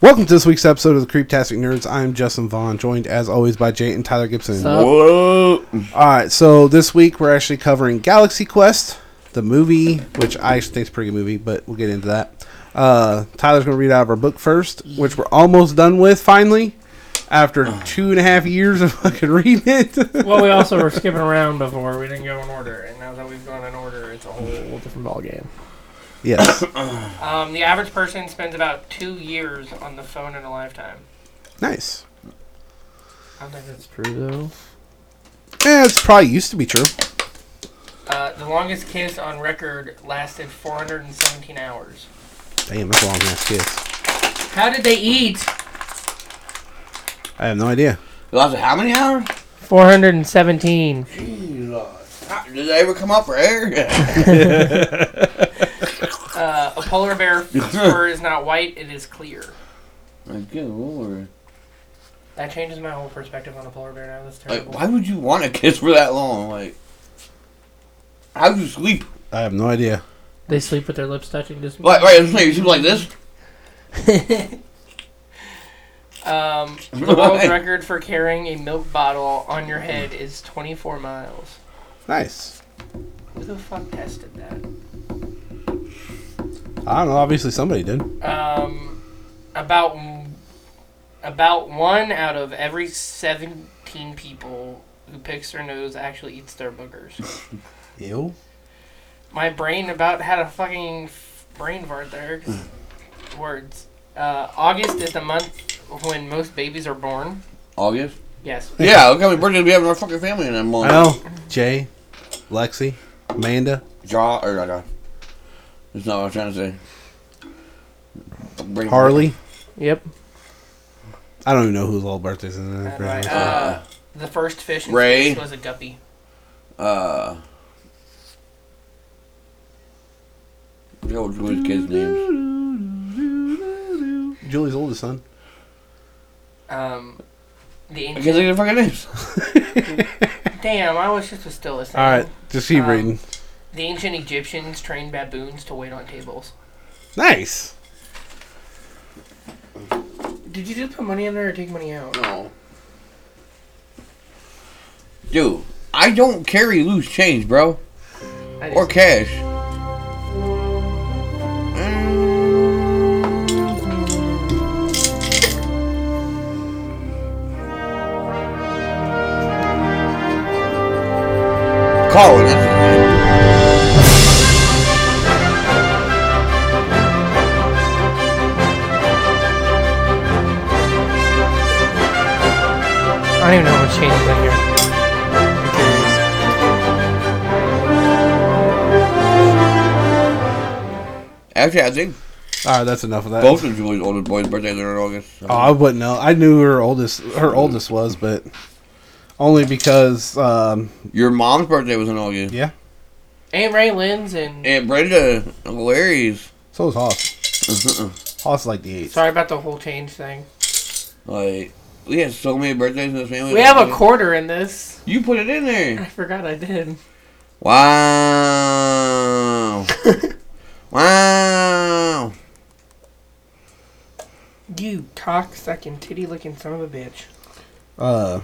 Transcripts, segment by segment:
Welcome to this week's episode of the Creeptastic Nerds. I'm Justin Vaughn, joined as always by Jay and Tyler Gibson. Sup? Whoa. All right, so this week we're actually covering Galaxy Quest, the movie, which I actually think is a pretty good movie, but we'll get into that. Uh, Tyler's going to read out of our book first, which we're almost done with finally, after two and a half years of fucking reading it. well, we also were skipping around before. We didn't go in order, and now that we've gone in order, it's a whole different ballgame. Yes, Um, the average person spends about two years on the phone in a lifetime. nice. I don't think that's true though. Yeah, it's probably used to be true. Uh, the longest kiss on record lasted 417 hours. Damn, that's a long ass kiss. How did they eat? I have no idea. Lost how many hours? 417. Jesus. How- Did they ever come up for air? Uh, a polar bear fur is not white; it is clear. My good lord. That changes my whole perspective on a polar bear now. That's Like, terrible. why would you want a kiss for that long? Like, how do you sleep? I have no idea. They sleep with their lips touching. Just Like, right, it's like you sleep like this? Um, the world record for carrying a milk bottle on your head is 24 miles. Nice. Who the fuck tested that? I don't know. Obviously, somebody did. Um, about about one out of every 17 people who picks their nose actually eats their boogers. Ew. My brain about had a fucking brain fart there. Words. Uh, August is the month when most babies are born. August? Yes. Yeah, look how many birthdays we have in our fucking family in that I month. know. Jay, Lexi, Amanda. Jaw, or, uh, that's not what I was trying to say. Bring- Harley. Yep. I don't even know whose little birthdays in Uh, there. uh, the first fish in Ray. space was a guppy. Uh. The old Jewish kids' names. Julie's oldest son. Um, the I ancient. can't think of their fucking names. Damn, I wish this was just still listening. All right, just keep Um, reading. The ancient Egyptians trained baboons to wait on tables. Nice. Did you just put money in there or take money out? No. Dude, I don't carry loose change, bro. I Or just- cash. Colin, that's Actually, I think All right, that's enough of that. both of Julie's oldest boys' birthdays are in August. Oh, I wouldn't know. I knew her oldest. Her oldest was, but only because. Um, Your mom's birthday was in August. yeah. Aunt Ray Lynn's and And Brenda, Uncle Larry's. So was Hoss. Hoss like the eighth. sorry about the whole change thing. like, we had so many birthdays in this family. We have a quarter in this. You put it in there. I there. forgot I did. Wow. wow. You cock sucking titty looking son of a bitch. Uh,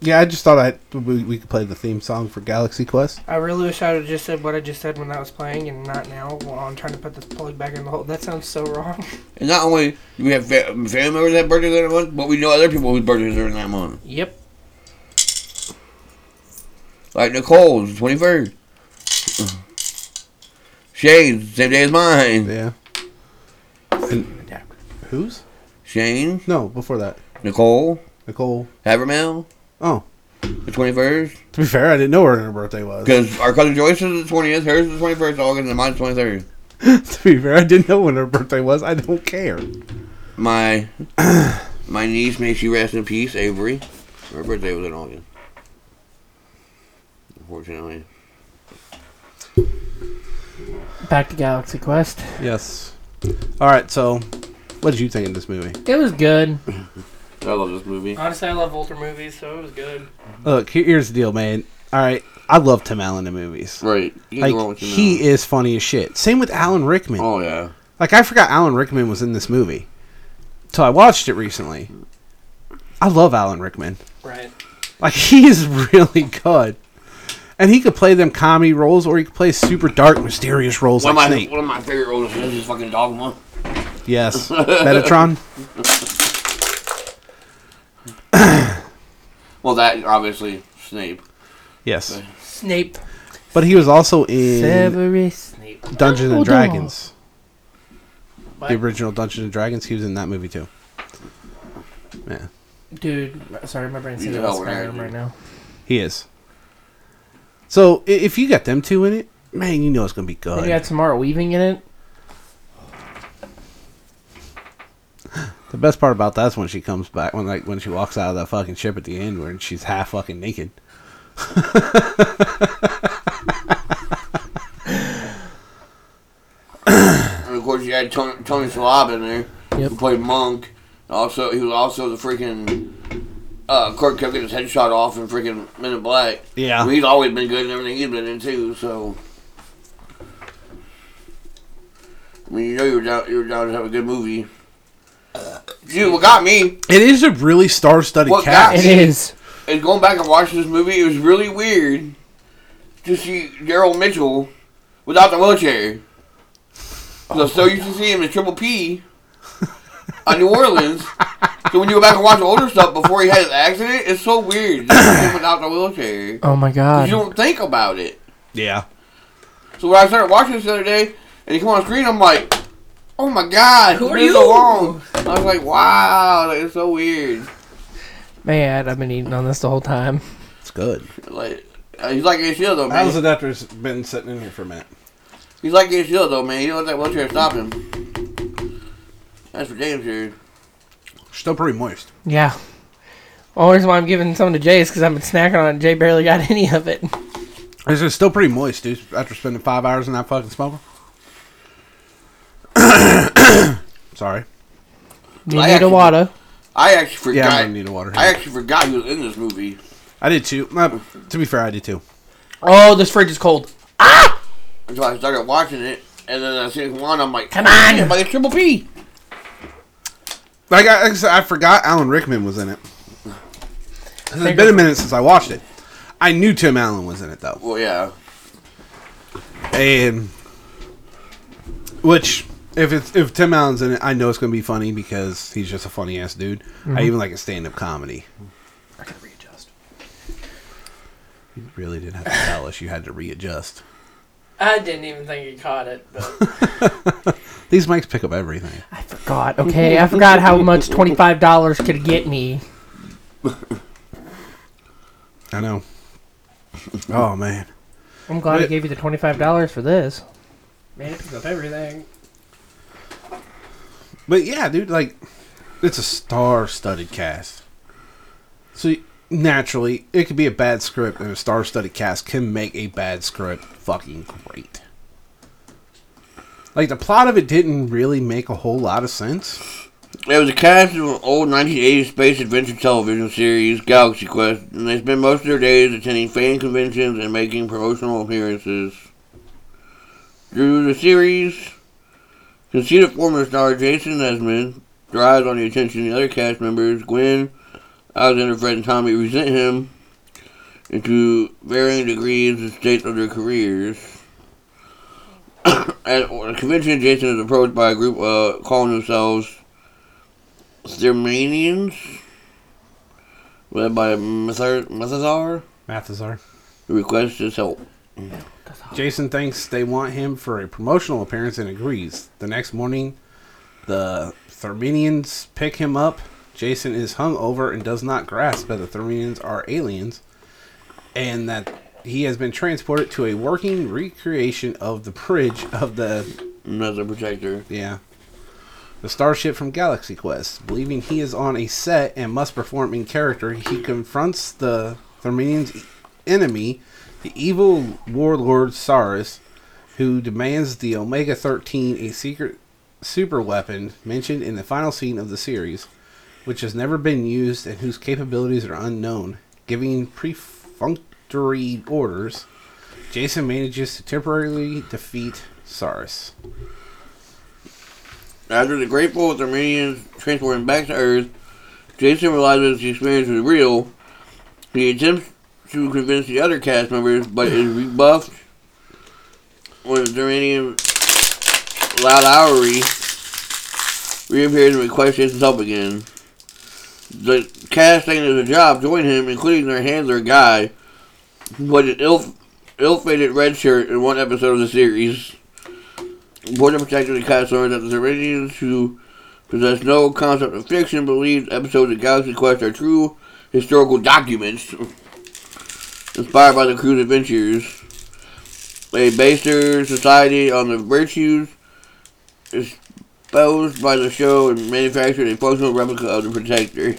yeah, I just thought I we, we could play the theme song for Galaxy Quest. I really wish I would have just said what I just said when that was playing and not now while I'm trying to put this plug back in the hole. That sounds so wrong. And not only do we have fa- family members that have birthdays in that month, but we know other people whose birthdays are in that month. yep. Like Nicole's, 21st. Shane's, same day as mine. Yeah. And whose? Shane, No, before that. Nicole, Nicole. Havermel, Oh, the 21st. to be fair, I didn't know when her birthday was. Because our cousin Joyce is the 20th, hers is the 21st August, and mine's 23rd. to be fair, I didn't know when her birthday was. I don't care. My my niece, may she rest in peace, Avery. Her birthday was in August. Unfortunately. Back to Galaxy Quest. Yes. All right. So, what did you think of this movie? It was good. I love this movie. Honestly, I love Volter movies, so it was good. Look, here- here's the deal, man. All right, I love Tim Allen in movies. Right. You can go wrong Like with you he now. is funny as shit. Same with Alan Rickman. Oh yeah. Like I forgot Alan Rickman was in this movie. So I watched it recently. I love Alan Rickman. Right. Like he is really good. And he could play them comedy roles or he could play super dark, mysterious roles One of like my Snape. one of my favorite roles is his fucking dogma. Yes. Metatron? Well, that obviously Snape. Yes. Snape. But he was also in Severus Snape. Dungeons and Dragons. What? The original Dungeons and Dragons. He was in that movie too. Yeah. Dude, sorry, my brain's You thinking know about we're not- Skyrim right now. He is. So i- if you got them two in it, man, you know it's gonna be good. And you got Tamara Weaving in it. The best part about that's when she comes back when like when she walks out of that fucking ship at the end where she's half fucking naked. And of course, you had Tony, Tony Shalhoub in there, Yep. who played Monk. Also, he was also the freaking uh, Kurt Cook getting his head shot off in freaking Men in Black. Yeah. Well, he's always been good in everything he's been in too. So, I mean, you know, you were down, you were down to have a good movie. Dude, what got me It is a really star-studded What cast. got It And is going back and watching this movie. It was really weird to see Daryl Mitchell without the wheelchair. 'Cause I'm so used to seeing him in Triple P on New Orleans. So when you go back and watch older stuff before he had his accident, it's so weird to without the wheelchair. Oh my 'Cause god. You don't think about it. Yeah. So when I started watching this the other day, and he come on screen, I'm like, oh my god, Who it's are you? so long. I was like, wow, like, it's so weird. Man, I've been eating on this the whole time. It's good. Like, uh, he's like his shield though, man. How's it after it's been sitting in here for a minute? He's like his shield though, man. He don't let that wheelchair stop him. That's for damn sure. Still pretty moist. Yeah. Only reason why I'm giving some to Jay is because I've been snacking on it. Jay barely got any of it. It's just still pretty moist, dude. After spending five hours in that fucking smoker. Sorry. You I need a water. I actually forgot. Yeah, forgot. I'm need a water. I actually forgot he was in this movie. I did too. Uh, to be fair, I did too. Oh, this fridge is cold. Ah so I started watching it, and then I seen one. I'm like, Come "Oh, on." shit, By the Triple P. Like I, like I said, I forgot Alan Rickman was in it. It's been a minute since I watched it. I knew Tim Allen was in it though, Well, yeah. and which if it's if Tim Allen's in it, I know it's gonna be funny because he's just a funny ass dude. I mm-hmm. even like a stand up comedy. I gotta readjust. You really didn't have to tell us you had to readjust. I didn't even think he caught it, but These mics pick up everything. I forgot. Okay, I forgot how much twenty five dollars could get me. I know. Oh man. I'm glad I gave you the twenty five dollars for this. Man, it picks up everything. But yeah, dude, like it's a star-studded cast. So naturally, it could be a bad script, and a star-studded cast can make a bad script fucking great. Like the plot of it didn't really make a whole lot of sense. It was a cast of an old 1980s space adventure television series, Galaxy Quest, and they spend most of their days attending fan conventions and making promotional appearances. Through the series, conceited former star Jason Nesmith drives on the attention of the other cast members. Gwen, Alexander, Fred, and Tommy resent him into varying degrees and states of their careers. At a convention, Jason is approached by a group uh, calling themselves Thermanians, led by Mathar- Mathesar, Mathesar. who requests his help. Jason thinks they want him for a promotional appearance and agrees. The next morning, the Therminians pick him up. Jason is hung over and does not grasp that the Therminians are aliens and that he has been transported to a working recreation of the bridge of the NSEA protector. yeah. The starship from Galaxy Quest. Believing he is on a set and must perform in character, he confronts the Therminian's enemy, the evil warlord Sarris, who demands the Omega 13, a secret super weapon mentioned in the final scene of the series, which has never been used and whose capabilities are unknown. Giving perfunctory orders, Jason manages to temporarily defeat Sarris. After the grateful with Armenians transport him back to Earth, Jason realizes the experience is real. He attempts to convince the other cast members, but is rebuffed when the Thermian Loud Hourly reappears and requests Jason's help again. The cast taking as a job join him, including their handler Guy, who an ill, ill-fated red shirt in one episode of the series. Border Protector the cast learned that the Iranians who possess no concept of fiction believe episodes of Galaxy Quest are true historical documents inspired by the crew's adventures. They base their society on the virtues espoused by the show and manufactured a functional replica of the Protector.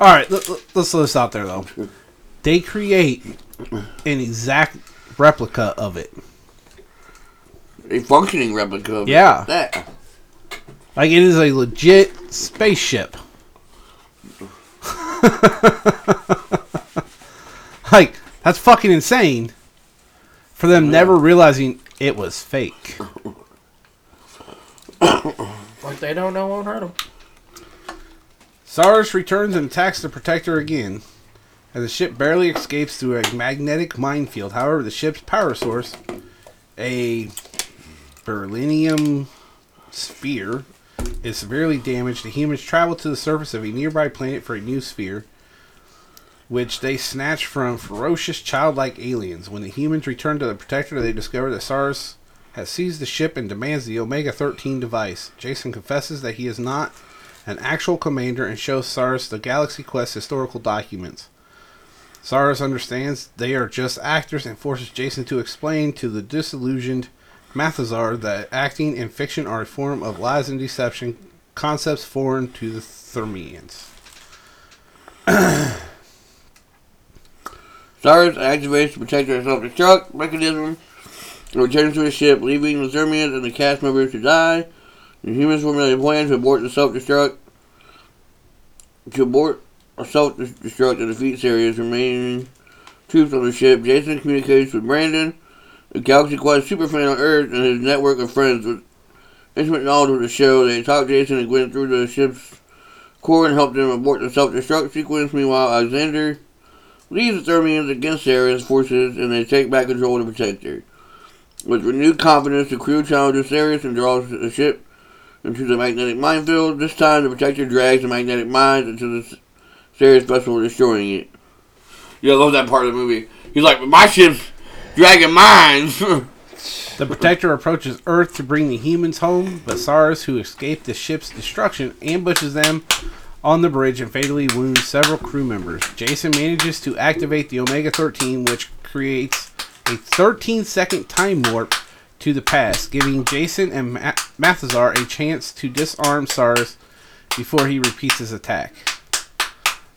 All right, let, let- let's throw this out there though. They create an exact replica of it. A functioning replica of Yeah. that. Like it is a legit spaceship. like that's fucking insane. For them never realizing it was fake. What they don't know won't hurt them. Sarris returns and attacks the Protector again. As the ship barely escapes through a magnetic minefield. However, the ship's power source, a beryllium sphere, is severely damaged. The humans travel to the surface of a nearby planet for a new sphere, which they snatch from ferocious childlike aliens. When the humans return to the Protector, they discover that Sarris has seized the ship and demands the Omega 13 device. Jason confesses that he is not an actual commander and shows Sarris the Galaxy Quest historical documents. Sarris understands they are just actors and forces Jason to explain to the disillusioned Mathesar that acting and fiction are a form of lies and deception, concepts foreign to the Thermians. Sarris activates the Protector self-destruct mechanism and returns to his ship, leaving the Thermians and the cast members to die. The humans formulate a plan to abort the self-destruct, to abort a self-destruct and defeat Sarris, remaining troops on the ship. Jason communicates with Brandon, the Galaxy Quest superfan on Earth, and his network of friends with intimate knowledge of the show. They talk Jason and Gwen through the ship's core and help them abort the self-destruct sequence. Meanwhile, Alexander leads the Thermians against Sarah's forces and they take back control of the Protector. With renewed confidence, the crew challenges Sarris and draws the ship into the magnetic minefield. This time, the Protector drags the magnetic mines into the Sarris vessel, destroying it. Yeah, I love that part of the movie. He's like, my ship's dragging mines. The Protector approaches Earth to bring the humans home, but Sarris, who escaped the ship's destruction, ambushes them on the bridge and fatally wounds several crew members. Jason manages to activate the Omega 13, which creates a 13 second time warp to the past, giving Jason and Ma- Mathesar a chance to disarm Sarris before he repeats his attack.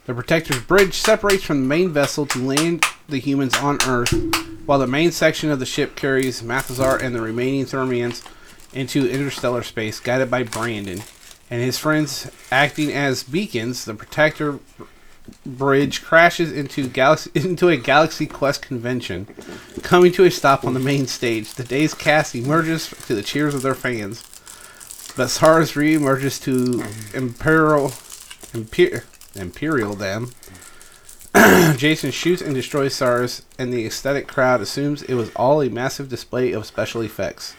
The Protector's bridge separates from the main vessel to land the humans on Earth, while the main section of the ship carries Mathesar and the remaining Thermians into interstellar space, guided by Brandon and his friends acting as beacons. The Protector bridge crashes into galaxy into a Galaxy Quest convention, coming to a stop on the main stage. The day's cast emerges to the cheers of their fans, but Sarris re-emerges to Imperial Imper- Imperial them. Jason shoots and destroys Sarris, and the ecstatic crowd assumes it was all a massive display of special effects.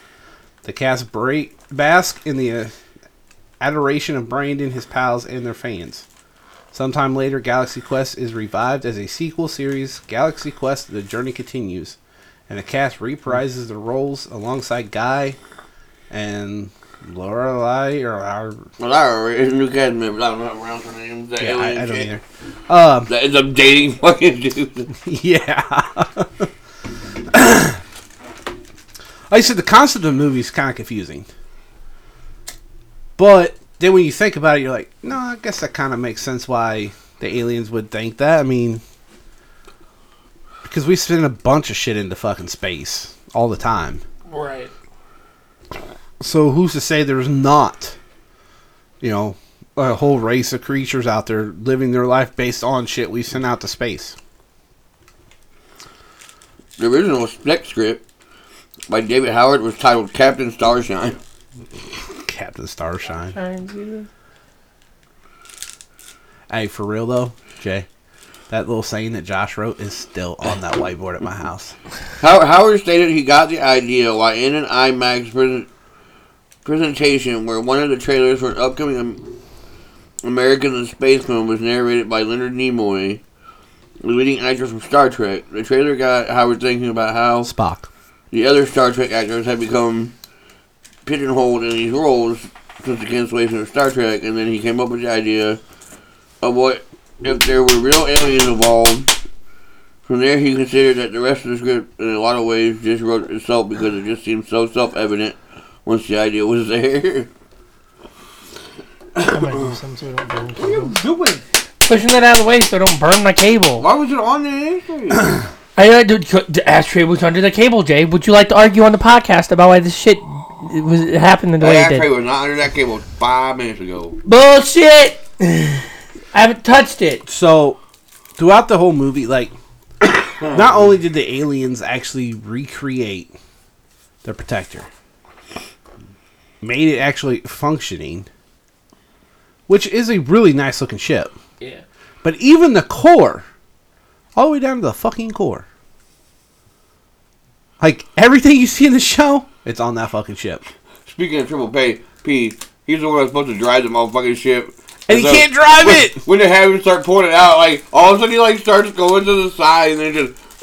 The cast break, bask in the uh, adoration of Brandon, his pals, and their fans. Sometime later, Galaxy Quest is revived as a sequel series, Galaxy Quest The Journey Continues, and the cast reprises their roles alongside Guy and Lorelai or our, well, I already, it's a new cast member. I don't know pronounce her name. That yeah, I, I don't either. Um, That ends up dating fucking dude. yeah. like I said, the concept of the movie is kind of confusing. But then when you think about it, you're like, no, I guess that kind of makes sense why the aliens would think that. I mean, because we send a bunch of shit into fucking space all the time. Right. So who's to say there's not, you know, a whole race of creatures out there living their life based on shit we send out to space? The original spec script by David Howard was titled Captain Starshine. Captain Starshine. Trying Hey, for real though, Jay, that little saying that Josh wrote is still on that whiteboard at my house. How- Howard stated he got the idea while in an IMAX present- presentation where one of the trailers for an upcoming American in Space film was narrated by Leonard Nimoy, the leading actor from Star Trek. The trailer got Howard thinking about how Spock. the other Star Trek actors had become pigeonholed in these roles since the cancellation of Star Trek, and then he came up with the idea of what if there were real aliens involved. From there, he considered that the rest of the script, in a lot of ways, just wrote itself because it just seemed so self-evident once the idea was there. I'm gonna do something so we don't burn the what are you cable. doing? Pushing it out of the way so I don't burn my cable. Why was it on the there? I uh, dude, the ashtray was under the cable, Jay. Would you like to argue on the podcast about why this shit it was it happened the that way it ashtray did? was not under that cable five minutes ago. Bullshit! I haven't touched it. So, throughout the whole movie, like, not only did the aliens actually recreate the protector, made it actually functioning, which is a really nice looking ship. Yeah. But even the core, all the way down to the fucking core, like everything you see in the show, it's on that fucking ship, Speaking of Triple P, P, he's the one that's supposed to drive the motherfucking ship. and he So, can't drive when, it. When they have him start pulling it out, like all of a sudden he like starts going to the side and then just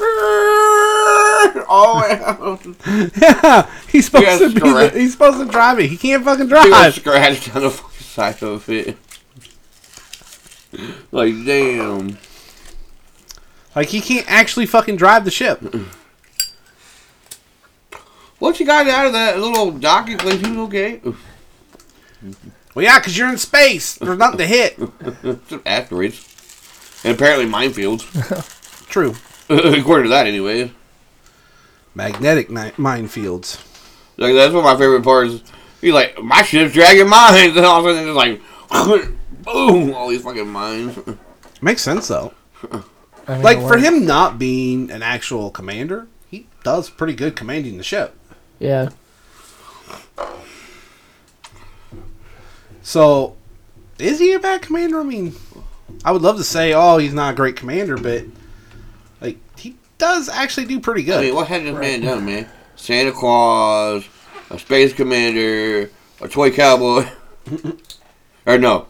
all the way out. Yeah, he's supposed Yes, to be. The, he's supposed to drive it. He can't fucking drive. He drive. scratched down the fucking side of it. Like damn. Like he can't actually fucking drive the ship. Once you got out of that little docking place, he was okay. Well, yeah, because you're in space. There's nothing to hit. Some asteroids. And apparently minefields. True. According to that, anyway. Magnetic ni- minefields. Like that's one of my favorite parts. He's like, my ship's dragging mines, and all of a sudden it's like, boom, all these fucking mines. Makes sense though. I mean, Like for worked. him not being an actual commander, he does pretty good commanding the ship. Yeah. So, is he a bad commander? I mean, I would love to say, oh, he's not a great commander, but like he does actually do pretty I good. mean, what had this man done, man? Santa Claus, a space commander, a toy cowboy, or no,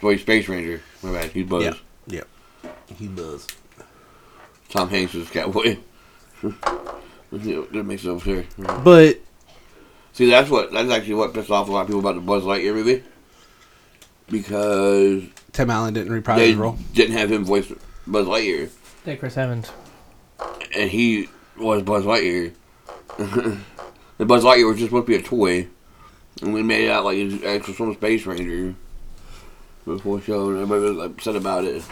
toy space ranger. My bad, he's Buzz. Yeah. Yep. He does. Tom Hanks is cowboy. that makes sense here. But See, that's what that's actually what pissed off a lot of people about the Buzz Lightyear movie. Because Tim Allen didn't reprise they his role. didn't have him voice Buzz Lightyear, Hey, Chris Evans. and he was Buzz Lightyear. the Buzz Lightyear was just supposed to be a toy, and we made it out like he's actual some space ranger before the show, and everybody was upset about it.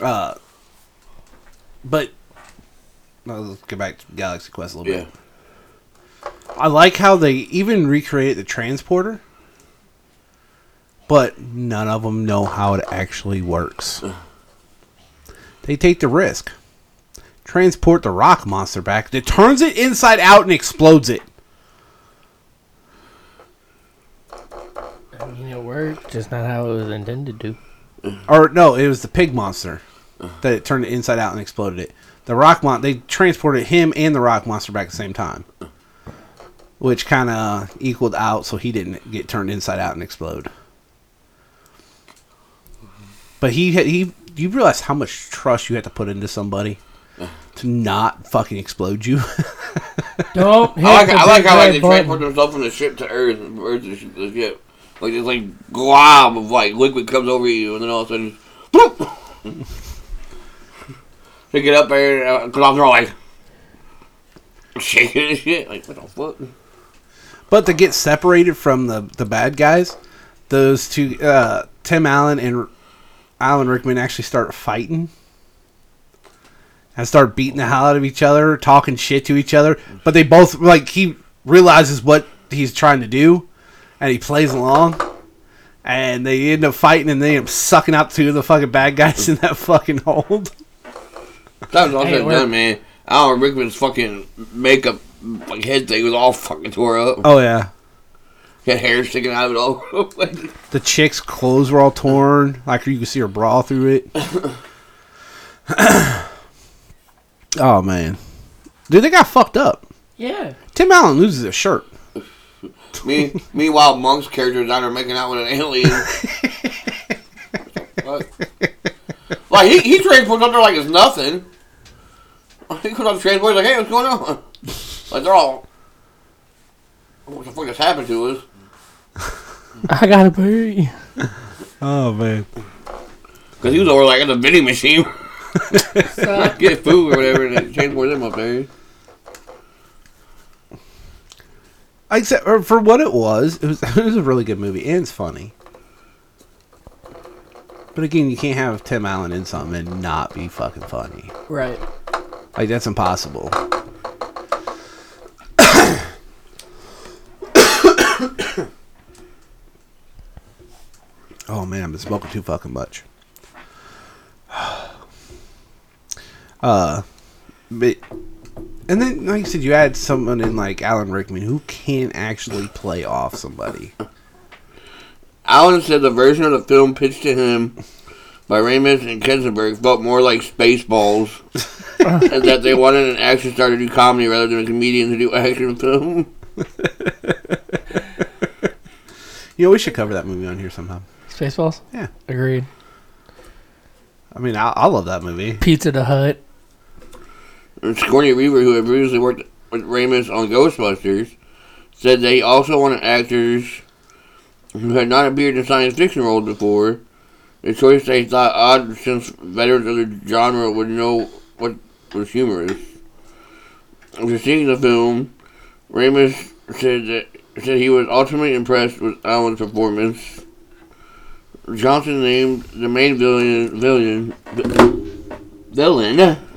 Uh, but no, let's get back to Galaxy Quest a little Yeah, bit. I like how they even recreate the transporter, but none of them know how it actually works. They take the risk. Transport the rock monster back. It turns it inside out and explodes it. I mean, it worked, just not how it was intended to. Or no, it was the pig monster that it turned it inside out and exploded it. The rock mon they transported him and the rock monster back at the same time, which kind of uh, equaled out, so he didn't get turned inside out and explode. But he he you realize how much trust you had to put into somebody to not fucking explode you. Don't hit I like the I like big how like they button. transport themselves from the ship to Earth, and Earth to the ship- Like this like glob of like liquid comes over you, and then all of a sudden, bloop. They get up there, because I'm all like shaking and shit. Like what the fuck? But to get separated from the the bad guys, those two, uh, Tim Allen and Alan Rickman, actually start fighting and start beating the hell out of each other, talking shit to each other. But they both like he realizes what he's trying to do, and he plays along. And they end up fighting, and they end up sucking out two of the fucking bad guys in that fucking hold. That was all Hey, said and we're- done, man. Alan Rickman's fucking makeup like head thing was all fucking tore up. Oh yeah. He had hair sticking out of it all. The chick's clothes were all torn. Like you could see her bra through it. oh man, dude, they got fucked up. Yeah. Tim Allen loses his shirt. Me, meanwhile, Monk's character is out there making out with an alien. Like he, he transports up there like it's nothing. I think he comes on the transport like, hey, what's going on? Like they're all, what the fuck just happened to us? I gotta pee. Oh man. Because he was over like at the vending machine, So, get food or whatever, and they transport them up there. Except or for what it was, it was it was a really good movie and it's funny. But again, you can't have Tim Allen in something and not be fucking funny. right. Like that's impossible. oh man, I've been smoking too fucking much. Uh, but and then like you said, you add someone in like Alan Rickman who can't actually play off somebody. Alan said the version of the film pitched to him by Ramis and Kensenberg felt more like Spaceballs, and that they wanted an action star to do comedy rather than a comedian to do action film. You know, we should cover that movie on here sometime. Spaceballs? Yeah. Agreed. I mean, I, I love that movie. Pizza the Hut. And Sigourney Weaver, who had previously worked with Ramis on Ghostbusters, said they also wanted actors who had not appeared in science fiction roles before. A choice they thought odd since veterans of the genre would know what was humorous. After seeing the film, Ramis said that said he was ultimately impressed with Allen's performance. Johnson named the main villain villain villain.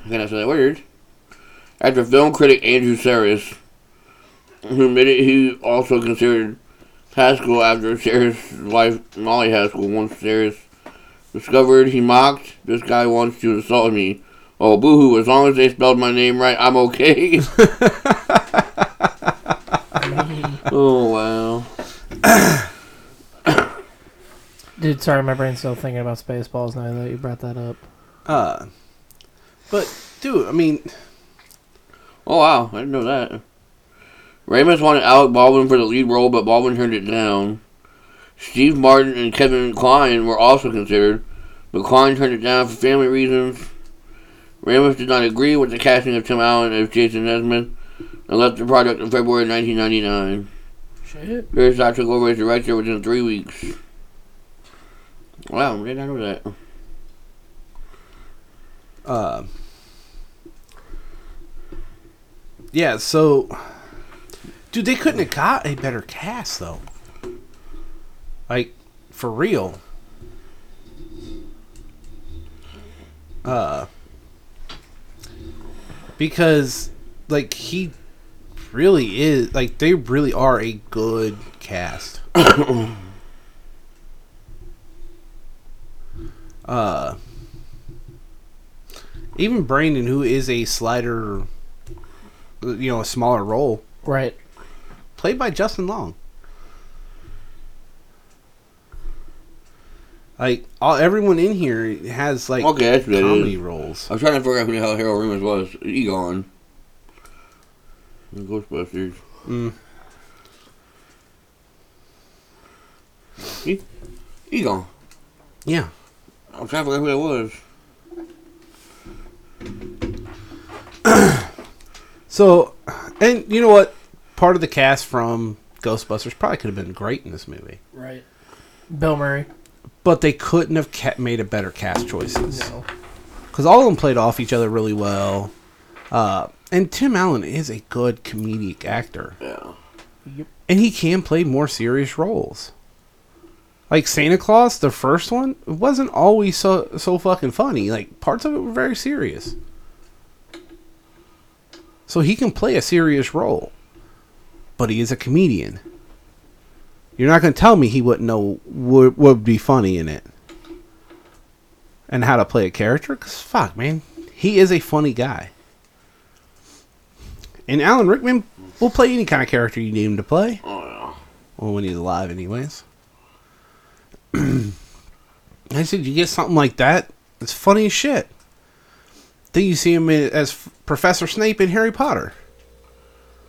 Can I say that word. After film critic Andrew Sarris, who admitted he also considered Haskell after Sarris' wife Molly Haskell once Sarris discovered he mocked, this guy wants to insult me. Oh, boohoo, as long as they spelled my name right, I'm okay. oh, wow. Dude, sorry, my brain's still thinking about Spaceballs now that you brought that up. Uh, but dude, I mean, Oh, wow, I didn't know that. Ramis wanted Alec Baldwin for the lead role, but Baldwin turned it down. Steve Martin and Kevin Kline were also considered, but Kline turned it down for family reasons. Ramis did not agree with the casting of Tim Allen as Jason Nesmith and left the project in February 1999. Shit. Herzog took over as director within three weeks. Wow, I did not know that. uh, yeah. So, dude, they couldn't have got a better cast though. Like, for real. Uh, because like he really is like they really are a good cast. uh even Brandon, who is a slider, you know, a smaller role, Right. played by Justin Long. Like all, everyone in here has like Okay, that's what it comedy is. roles. I was trying to figure out who the hell Harold Ramis was. Egon. The Ghostbusters. Mm. E- Egon. Yeah, I'm trying to figure out who that was. So, and you know what? Part of the cast from Ghostbusters probably could have been great in this movie, Right. Bill Murray. But they couldn't have ca- made a better cast choices because all of them played off each other really well. Uh, and Tim Allen is a good comedic actor, Yeah. Yep. and he can play more serious roles. Like Santa Claus, the first one, wasn't always so so fucking funny. Like parts of it were very serious. So he can play a serious role, but he is a comedian. You're not going to tell me he wouldn't know what would be funny in it and how to play a character. Cause fuck, man, he is a funny guy. And Alan Rickman will play any kind of character you need him to play. Oh yeah. Well, when he's alive, anyways. I said, you get something like that. It's funny as shit. Then you see him as Professor Snape in Harry Potter.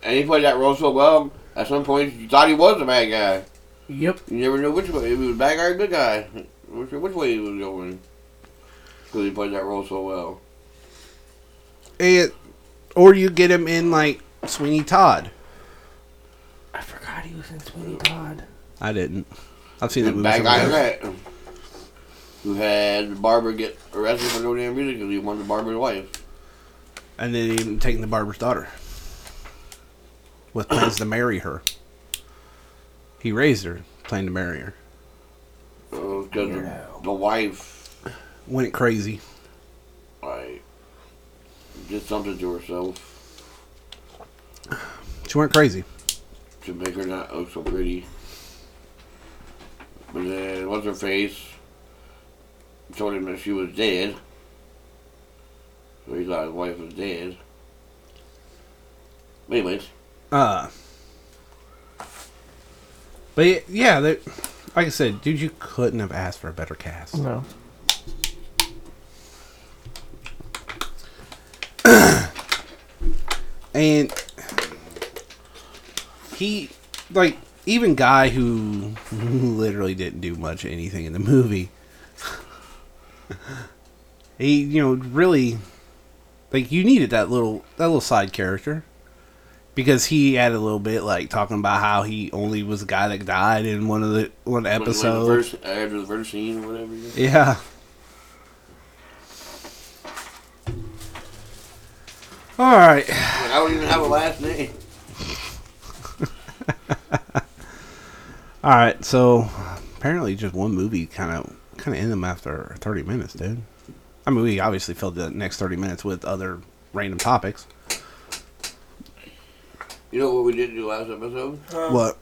And he played that role so well. At some point, you thought he was a bad guy. Yep. You never know which way. If he was bad guy or good guy. Which, which way he was going. Because he played that role so well. It, or you get him in like Sweeney Todd. I forgot he was in Sweeney Todd. I didn't. I've seen The that movie. bad guy in somewhere. that. Who had Barbara get arrested for no damn reason because he wanted Barbara's wife. And then even taking the barber's daughter. With plans to marry her. He raised her, planned to marry her. Because the, Weirdo. the wife, Went crazy. like, did something to herself She went crazy. to make her not look so pretty. But then, what's her face? Told him that she was dead. So he thought his wife was dead. Anyways, Uh. But yeah, like I said, dude, you couldn't have asked for a better cast. No. And he, like, even guy who literally didn't do much anything in the movie, he, you know, really, like, you needed that little that little side character because he had a little bit like talking about how he only was the guy that died in one of the one when- when the episode. first, after the first scene or whatever. Yeah. All right. I don't even have a last name. All right. So apparently, just one movie kind of kind of ended them after thirty minutes, dude. I mean, we obviously filled the next thirty minutes with other random topics. You know what we didn't do last episode? What?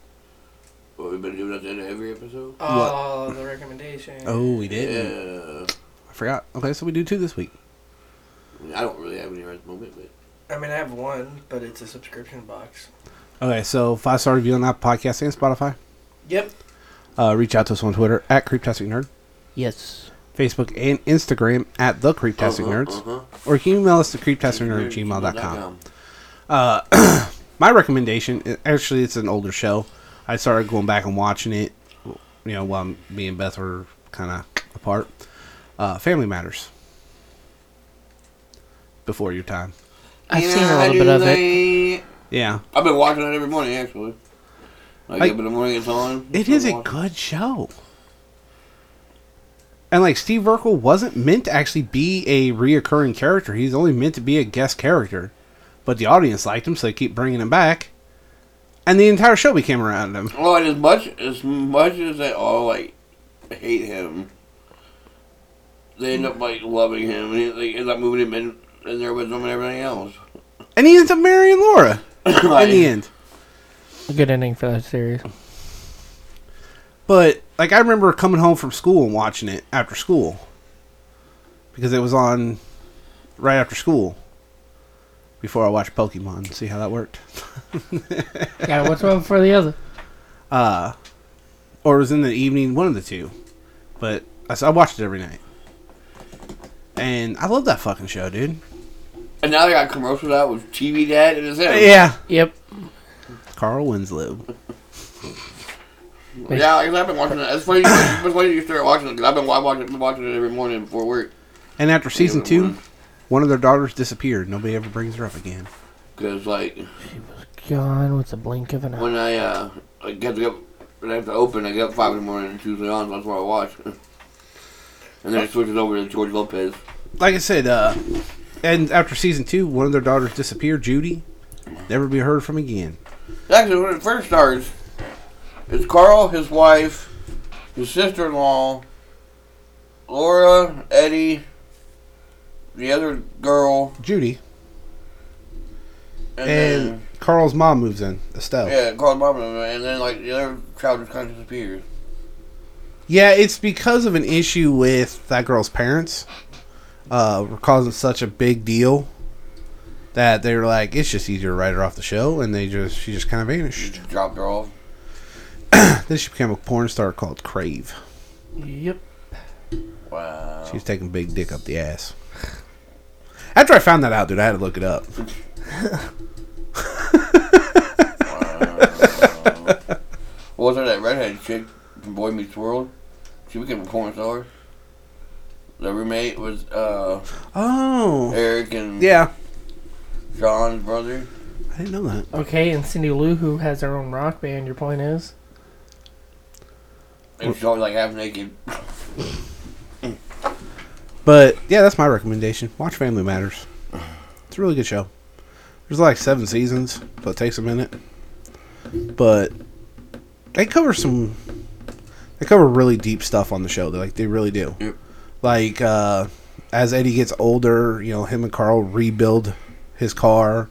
What we've been doing at the end of every episode? Oh, the recommendation. Oh, we did. Yeah. I forgot. Okay, so we do two this week. I, mean, I don't really have any right at the moment, but I mean, I have one, but it's a subscription box. Okay, so five star review on that podcast and Spotify. Yep. Uh, reach out to us on Twitter at Creeptastic Nerd, Yes. Facebook and Instagram at the Creeptastic Uh-huh, Nerds, uh-huh. or you can email us to creeptasticnerd at gmail.com. Uh, my recommendation, actually, it's an older show. I started going back and watching it, you know, while me and Beth were kind of apart. Uh, Family Matters. Before your time. I've Yeah, seen a I little bit of it. Yeah. I've been watching it every morning, actually. Like, Like- up in the morning it's on. It a watching. good show. And like Steve Urkel wasn't meant to actually be a reoccurring character. He's only meant to be a guest character. But the audience liked him, so they keep bringing him back. And the entire show became around him. Well, and as much as much as they all like hate him, they end up like loving him, and they end up moving him in, in there with them and everything else. And he ends up marrying Laura Like, in the end. A good ending for that series. But like I remember coming home from school and watching it after school. Because it was on right after school. Before I watched Pokemon. See how that worked? yeah, what's one for the other? uh, or it was in the evening, one of the two. But I, I watched it every night, and I love that fucking show, dude. And now they got commercials out with TV Dad and his him. Yeah, Yep. Carl Winslow. Yeah, like, I've been watching it. It's funny. It's funny you start watching it 'cause I've been wa- watching, been watching it every morning before work. And after season two, one of their daughters disappeared. Nobody ever brings her up again. Because like She was Gone with the blink of an eye. when I uh I get to get when I have to open, I get up five in the morning and Tuesday on. That's what I watch. and then I switch it switches over to George Lopez. Like I said, uh, and after season two, one of their daughters disappeared. Judy, never be heard from again. Actually, when it first starts, it's Carl, his wife, his sister-in-law, Laura, Eddie, the other girl, Judy and, and then Carl's mom moves in, Estelle. yeah, Carl's mom, moves in, and then like the other child just kind of disappears. Yeah, it's because of an issue with that girl's parents. Uh, were causing such a big deal that they were like, it's just easier to write her off the show, and they just she just kind of vanished. just dropped her off. then she became a porn star called Crave. Yep. Wow. She's taking big dick up the ass. After I found that out, dude, I had to look it up. What was there that redhead chick from Boy Meets World? She became a porn star. The roommate was uh, Oh, Eric and yeah, John's brother. I didn't know that. Okay, and Cindy Lou, who has her own rock band, your point is? And she's always like half naked. But yeah, that's my recommendation. Watch Family Matters. It's a really good show. There's like seven seasons, so it takes a minute. But they cover some. They cover really deep stuff on the show. They like they really do. Yep. Like uh, as Eddie gets older, you know, him and Carl rebuild his car,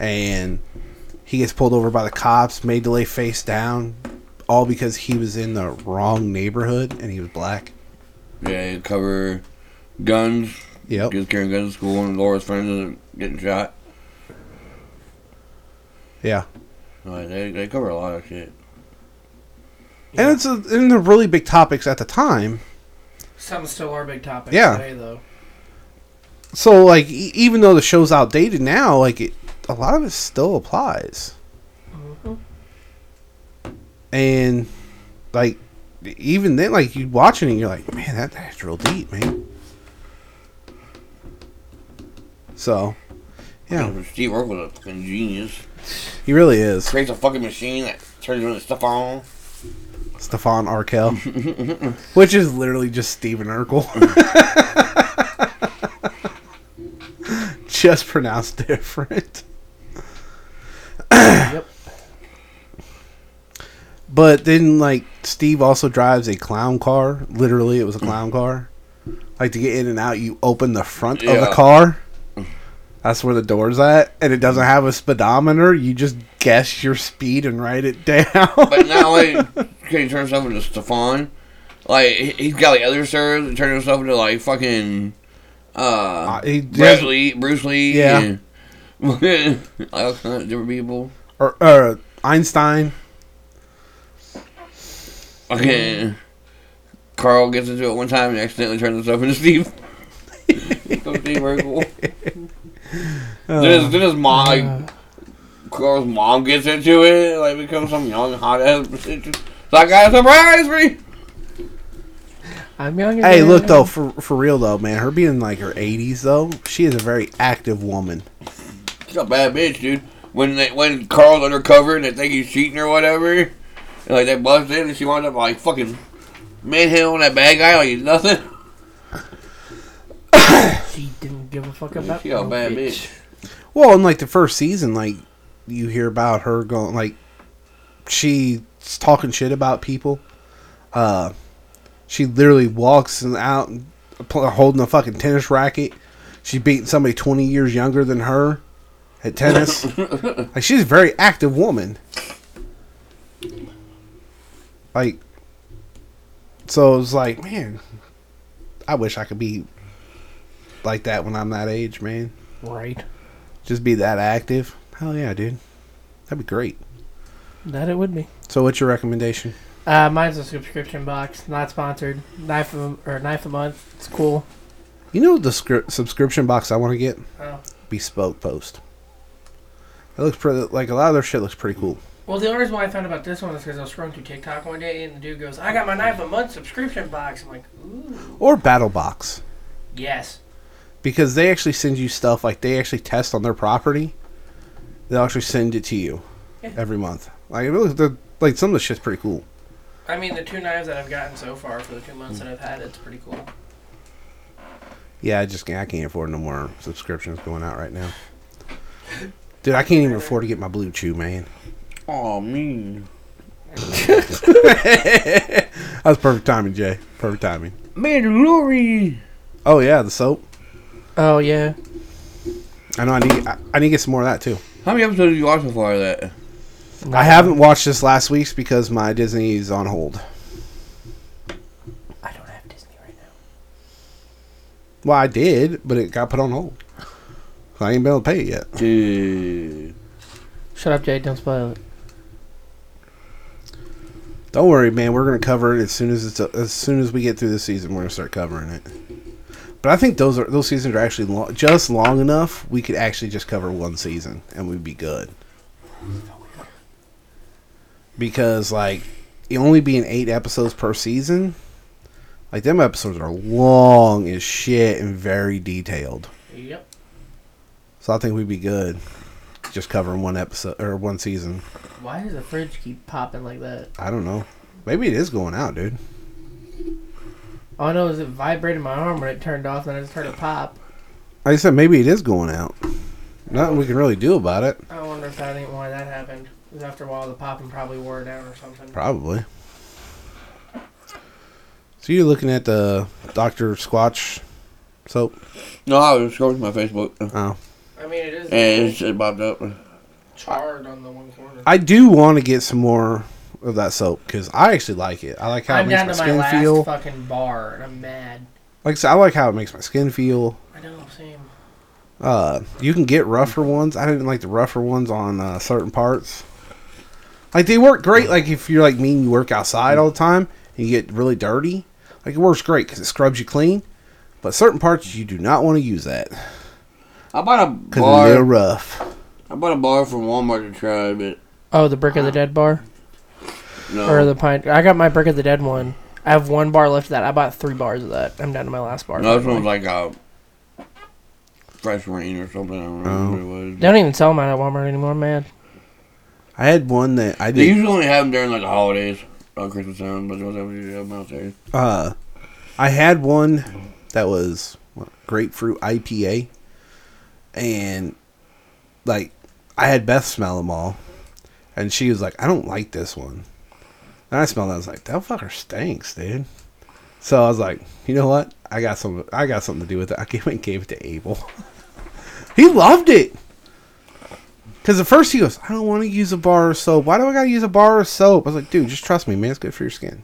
and he gets pulled over by the cops, made to lay face down, all because he was in the wrong neighborhood and he was black. Yeah, they cover guns. Yep. Kids carrying guns to school and Laura's friends are getting shot. Yeah. Like, they, they cover a lot of shit. And it's a, and they're really big topics at the time. Some still are big topics Yeah. today, though. So like e- even though the show's outdated now, like it, a lot of it still applies. Mhm. And like even then, like you watching it, and you're like, man, that that's real deep, man. So, yeah, Steve Urkel was a fucking genius. he really is. Creates a fucking machine that turns into stuff on. Stefan Urquelle, which is literally just Steven Urkel, just pronounced different. Yep. But then, like, Steve also drives a clown car. Literally, it was a clown car. Like, to get in and out, you open the front of the car. That's where the door's at. And it doesn't have a speedometer. You just guess your speed and write it down. But now, like, can he turn himself into Stefan? Like, he- he's got like other stars and turn himself into like fucking uh, Uh, he Bruce Lee, Bruce Lee, Yeah. and like all kinds of different people. or, or Einstein. Okay, Carl gets into it one time and accidentally turns himself into Steve. Steve Urkel. Uh, then, his, then his mom, like, Carl's mom gets into it, like becomes some young hot ass bitch. It's like, I surprise me. I'm young. hey, again. look, though, for, for real, though, man, her being like, her 80s, though, she is a very active woman. She's a bad bitch, dude. When they, when Carl's undercover and they think he's cheating or whatever, and, like they bust in and she winds up like fucking manhandling that bad guy like he's nothing. She didn't give a fuck about She a no bad bitch. Well, in like the first season, like you hear about her going like she's talking shit about people. Uh, she literally walks and out and holding a fucking tennis racket. She's beating somebody twenty years younger than her at tennis. like she's a very active woman. Like, so it was like, man, I wish I could be like that when I'm that age, man Right. just be that active. Hell yeah, dude. That'd be great. That it would be. So, what's your recommendation? Uh, mine's a subscription box, not sponsored. Knife of, or knife a month. It's cool. You know the scri- subscription box I want to get? Oh. Bespoke Post. It looks pretty. Like a lot of their shit looks pretty cool. Well, the only reason why I found about this one is because I was scrolling through TikTok one day and the dude goes, "I got my knife a month subscription box." I'm like, "Ooh, Or Battle Box yes." Because they actually send you stuff like they actually test on their property. They'll actually send it to you Yeah. every month. Like it like some of the shit's pretty cool. I mean, the two knives that I've gotten so far for the two months that I've had, it's pretty cool. Yeah, I just can't, I can't afford no more subscriptions going out right now. Dude, I can't even afford to get my BlueChew, man. Oh mean. that was perfect timing, Jay. Perfect timing. Mandalorian. Oh yeah, the soap. Oh yeah. I know. I need. I, I need to get some more of that too. How many episodes have you watched so far of that? I haven't watched this last week's because my Disney is on hold. I don't have Disney right now. Well, I did, but it got put on hold. I ain't been able to pay it yet. Dude. Shut up, Jay. Don't spoil it. Don't worry, man. We're gonna cover it as soon as it's as soon as we get through the season. We're gonna start covering it. But I think those are those seasons are actually long, just long enough. We could actually just cover one season and we'd be good. Because like it only being eight episodes per season, like them episodes are long as shit and very detailed. Yep. So I think we'd be good just covering one episode or one season. Why does the fridge keep popping like that? I don't know. Maybe it is going out, dude. Oh, All I know is it vibrated my arm when it turned off, and I just heard it pop. I said, maybe it is going out. Nothing we can really do about it. I wonder if that ain't why that happened. Because after a while, the popping probably wore down or something. Probably. So you're looking at the Doctor Squatch soap? No, I was scrolling my Facebook. Oh, I mean, it is And it, it popped up. charred on the one corner. I do want to get some more of that soap because I actually like it. I like how I'm it makes down my to my skin last feel. fucking bar, and I'm mad. Like I said, I like how it makes my skin feel. I don't know, same. Uh, you can get rougher ones. I didn't like the rougher ones on uh, certain parts. Like they work great. Like if you're like me and you work outside all the time and you get really dirty, like it works great because it scrubs you clean. But certain parts you do not want to use that I bought a because they're bar. rough. I bought a bar from Walmart to try, but Oh, the Brick of the Dead bar? No. Or the Pine. I got my Brick of the Dead one. I have one bar left of that. I bought three bars of that. I'm down to my last bar. no, this one was like a fresh rain or something. I don't remember Oh. what it was. They don't even sell them out at Walmart anymore, man. I had one that I They did. usually only have them during like the holidays, on Christmas time, but those usually have them out there. Uh, I had one that was what, grapefruit IPA, and like I had Beth smell them all, and she was like, "I don't like this one." And I smelled it. I was like, "That fucker stinks, dude." So I was like, "You know what? I got some. I got something to do with it." I came gave it to Abel. he loved it. Because at first he goes, I don't want to use a bar of soap. Why do I got to use a bar of soap? I was like, dude, just trust me, man. It's good for your skin.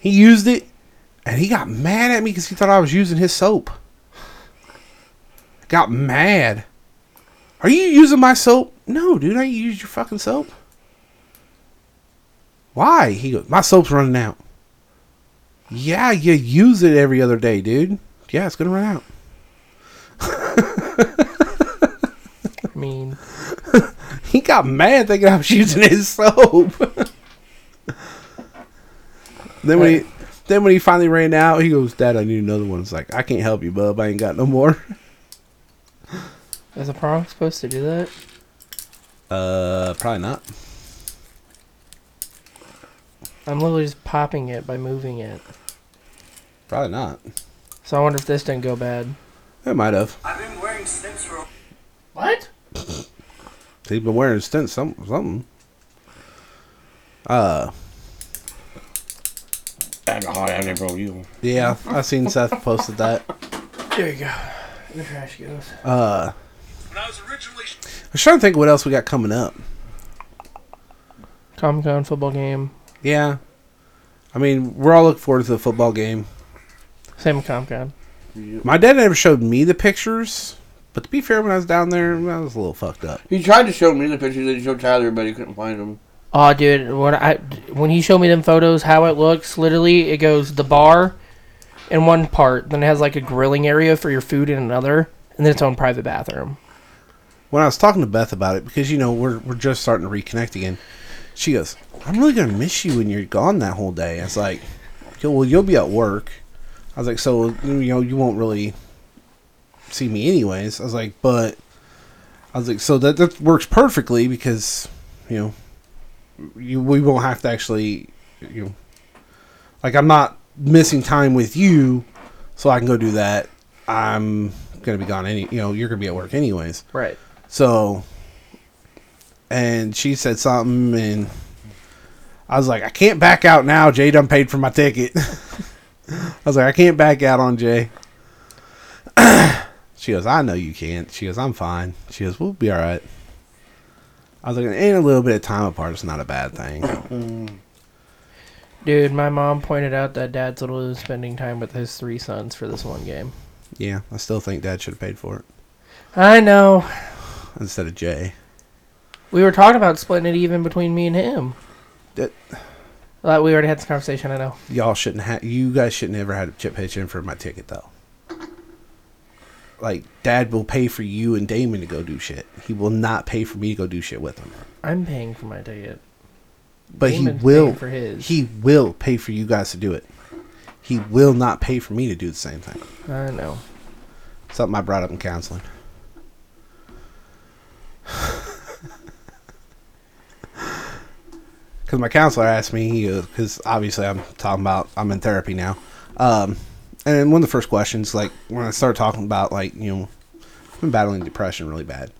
He used it, and he got mad at me because he thought I was using his soap. Got mad. Are you using my soap? No, dude, I use your fucking soap. Why? He goes, my soap's running out. Yeah, you use it every other day, dude. Yeah, it's gonna run out. I mean, He got mad thinking I was using his soap. then when he then when he finally ran out, he goes, Dad, I need another one. It's like, I can't help you, bub. I ain't got no more. is a prong supposed to do that? Uh probably not. I'm literally just popping it by moving it. Probably not. So I wonder if this didn't go bad. It might have. I've been wearing stints for What? He's been wearing stints some something. Uh Alcohol out there, bro. You. yeah, I seen Seth posted that. There you go. The trash goes. Uh when I was originally I was trying to think what else we got coming up. Comic Con football game. Yeah. I mean, we're all looking forward to the football game. Same with Comic Con. My dad never showed me the pictures, but to be fair, when I was down there, I was a little fucked up. He tried to show me the pictures that he showed Tyler, but he couldn't find them. Oh, dude, when I when he showed me them photos, how it looks, literally, it goes the bar in one part, then it has like a grilling area for your food in another, and then its own private bathroom. When I was talking to Beth about it, because you know we're we're just starting to reconnect again, she goes, "I'm really gonna miss you when you're gone that whole day." I was like, "Yo, "Well, you'll be at work." I was like, "So you know you won't really see me anyways." I was like, "But," I was like, "So that that works perfectly because you know you we won't have to actually you know like I'm not missing time with you, so I can go do that. I'm gonna be gone any you know you're gonna be at work anyways." Right. So, and she said something, and I was like, I can't back out now. Jay done paid for my ticket. I was like, I can't back out on Jay. she goes, I know you can't. She goes, I'm fine. She goes, we'll be all right. I was like, ain't a little bit of time apart. It's not a bad thing. Dude, my mom pointed out that Dad's literally spending time with his three sons for this one game. Yeah, I still think Dad should have paid for it. I know. instead of Jay. We were talking about splitting it even between me and him. That- Like we already had this conversation. I know. Y'all shouldn't have. You guys shouldn't ever had a chip pitch in for my ticket though. Like, Dad will pay for you and Damon to go do shit. He will not pay for me to go do shit with him. I'm paying for my ticket. But Damon's he will. for his. He will pay for you guys to do it. He will not pay for me to do the same thing. I know. Something I brought up in counseling. Because my counselor asked me, because obviously I'm talking about, I'm in therapy now. Um, and one of the first questions, like, when I started talking about, like, you know, I've been battling depression really bad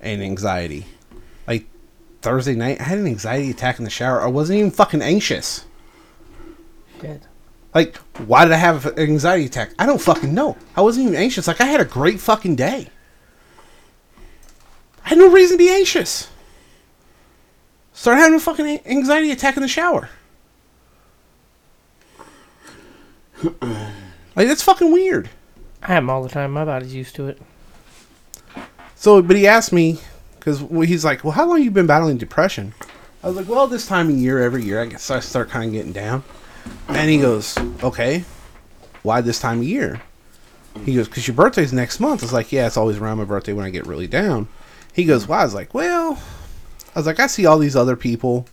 and anxiety. Like, Thursday night, I had an anxiety attack in the shower. I wasn't even fucking anxious. Shit. Like, why did I have an anxiety attack? I don't fucking know. I wasn't even anxious. Like, I had a great fucking day. I had no reason to be anxious. Started having a fucking anxiety attack in the shower. like, that's fucking weird. I have them all the time. My body's used to it. So, but he asked me, because he's like, well, how long you been battling depression? I was like, well, this time of year, every year, I guess I start kind of getting down. And he goes, okay, why this time of year? He goes, because your birthday's next month. I was like, yeah, it's always around my birthday when I get really down. He goes, why? I was like, well, I was like, I see all these other people.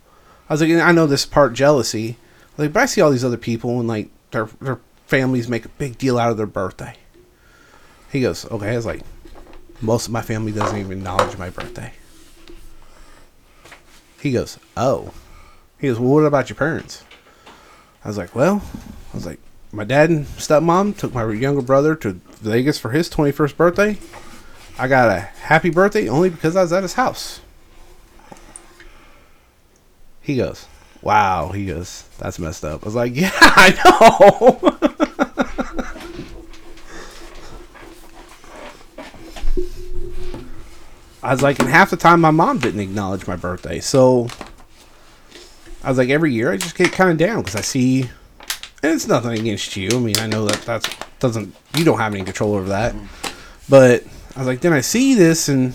I was like, I know this part jealousy. Like, but I see all these other people and like their their families make a big deal out of their birthday. He goes, okay. I was like, most of my family doesn't even acknowledge my birthday. He goes, oh. He goes, well, what about your parents? I was like, well, I was like, my dad and stepmom took my younger brother to Vegas for his 21st birthday. I got a happy birthday only because I was at his house. He goes, wow. He goes, that's messed up. I was like, yeah, I know. I was like, and half the time my mom didn't acknowledge my birthday. So I was like, every year I just get kind of down because I see, and it's nothing against you. I mean, I know that that's doesn't you don't have any control over that. But I was like, then I see this and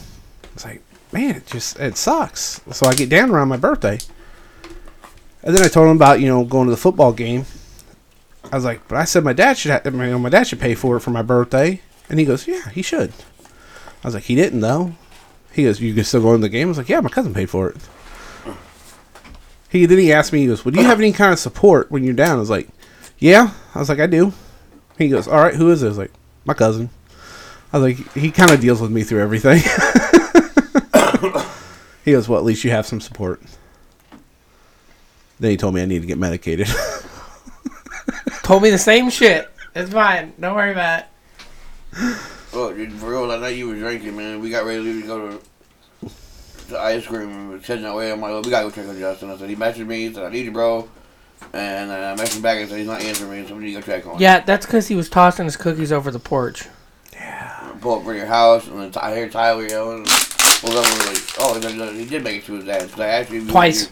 it's like, man, it just it sucks. So I get down around my birthday. And then I told him about you know going to the football game. I was like, but I said my dad should have, I mean, my dad should pay for it for my birthday, and he goes, yeah, he should. I was like, he didn't though. He goes, you can still go in the game. I was like, yeah, my cousin paid for it. He then he asked me, he goes, well, do you have any kind of support when you're down? I was like, yeah. I was like, I do. He goes, all right, who is it? I was like, my cousin. I was like, he kind of deals with me through everything. he goes, well, at least you have some support. Then he told me I need to get medicated. Told me the same shit. It's fine. Don't worry about it. Oh, dude, for real, that night you were drinking, man. We got ready to go to the ice cream and we were heading that way. I'm like, we gotta go check on Justin. I said, he messaged me, he said, I need you, bro. And uh, I messaged him back and said, he's not answering me, so we need to go check on him. Yeah, that's because he was tossing his cookies over the porch. Yeah. Pull up for your house, and then Ty- I hear Tyler yelling. And pulled up and we're like, oh, he did- make it to his dad's. Because I asked you if Twice.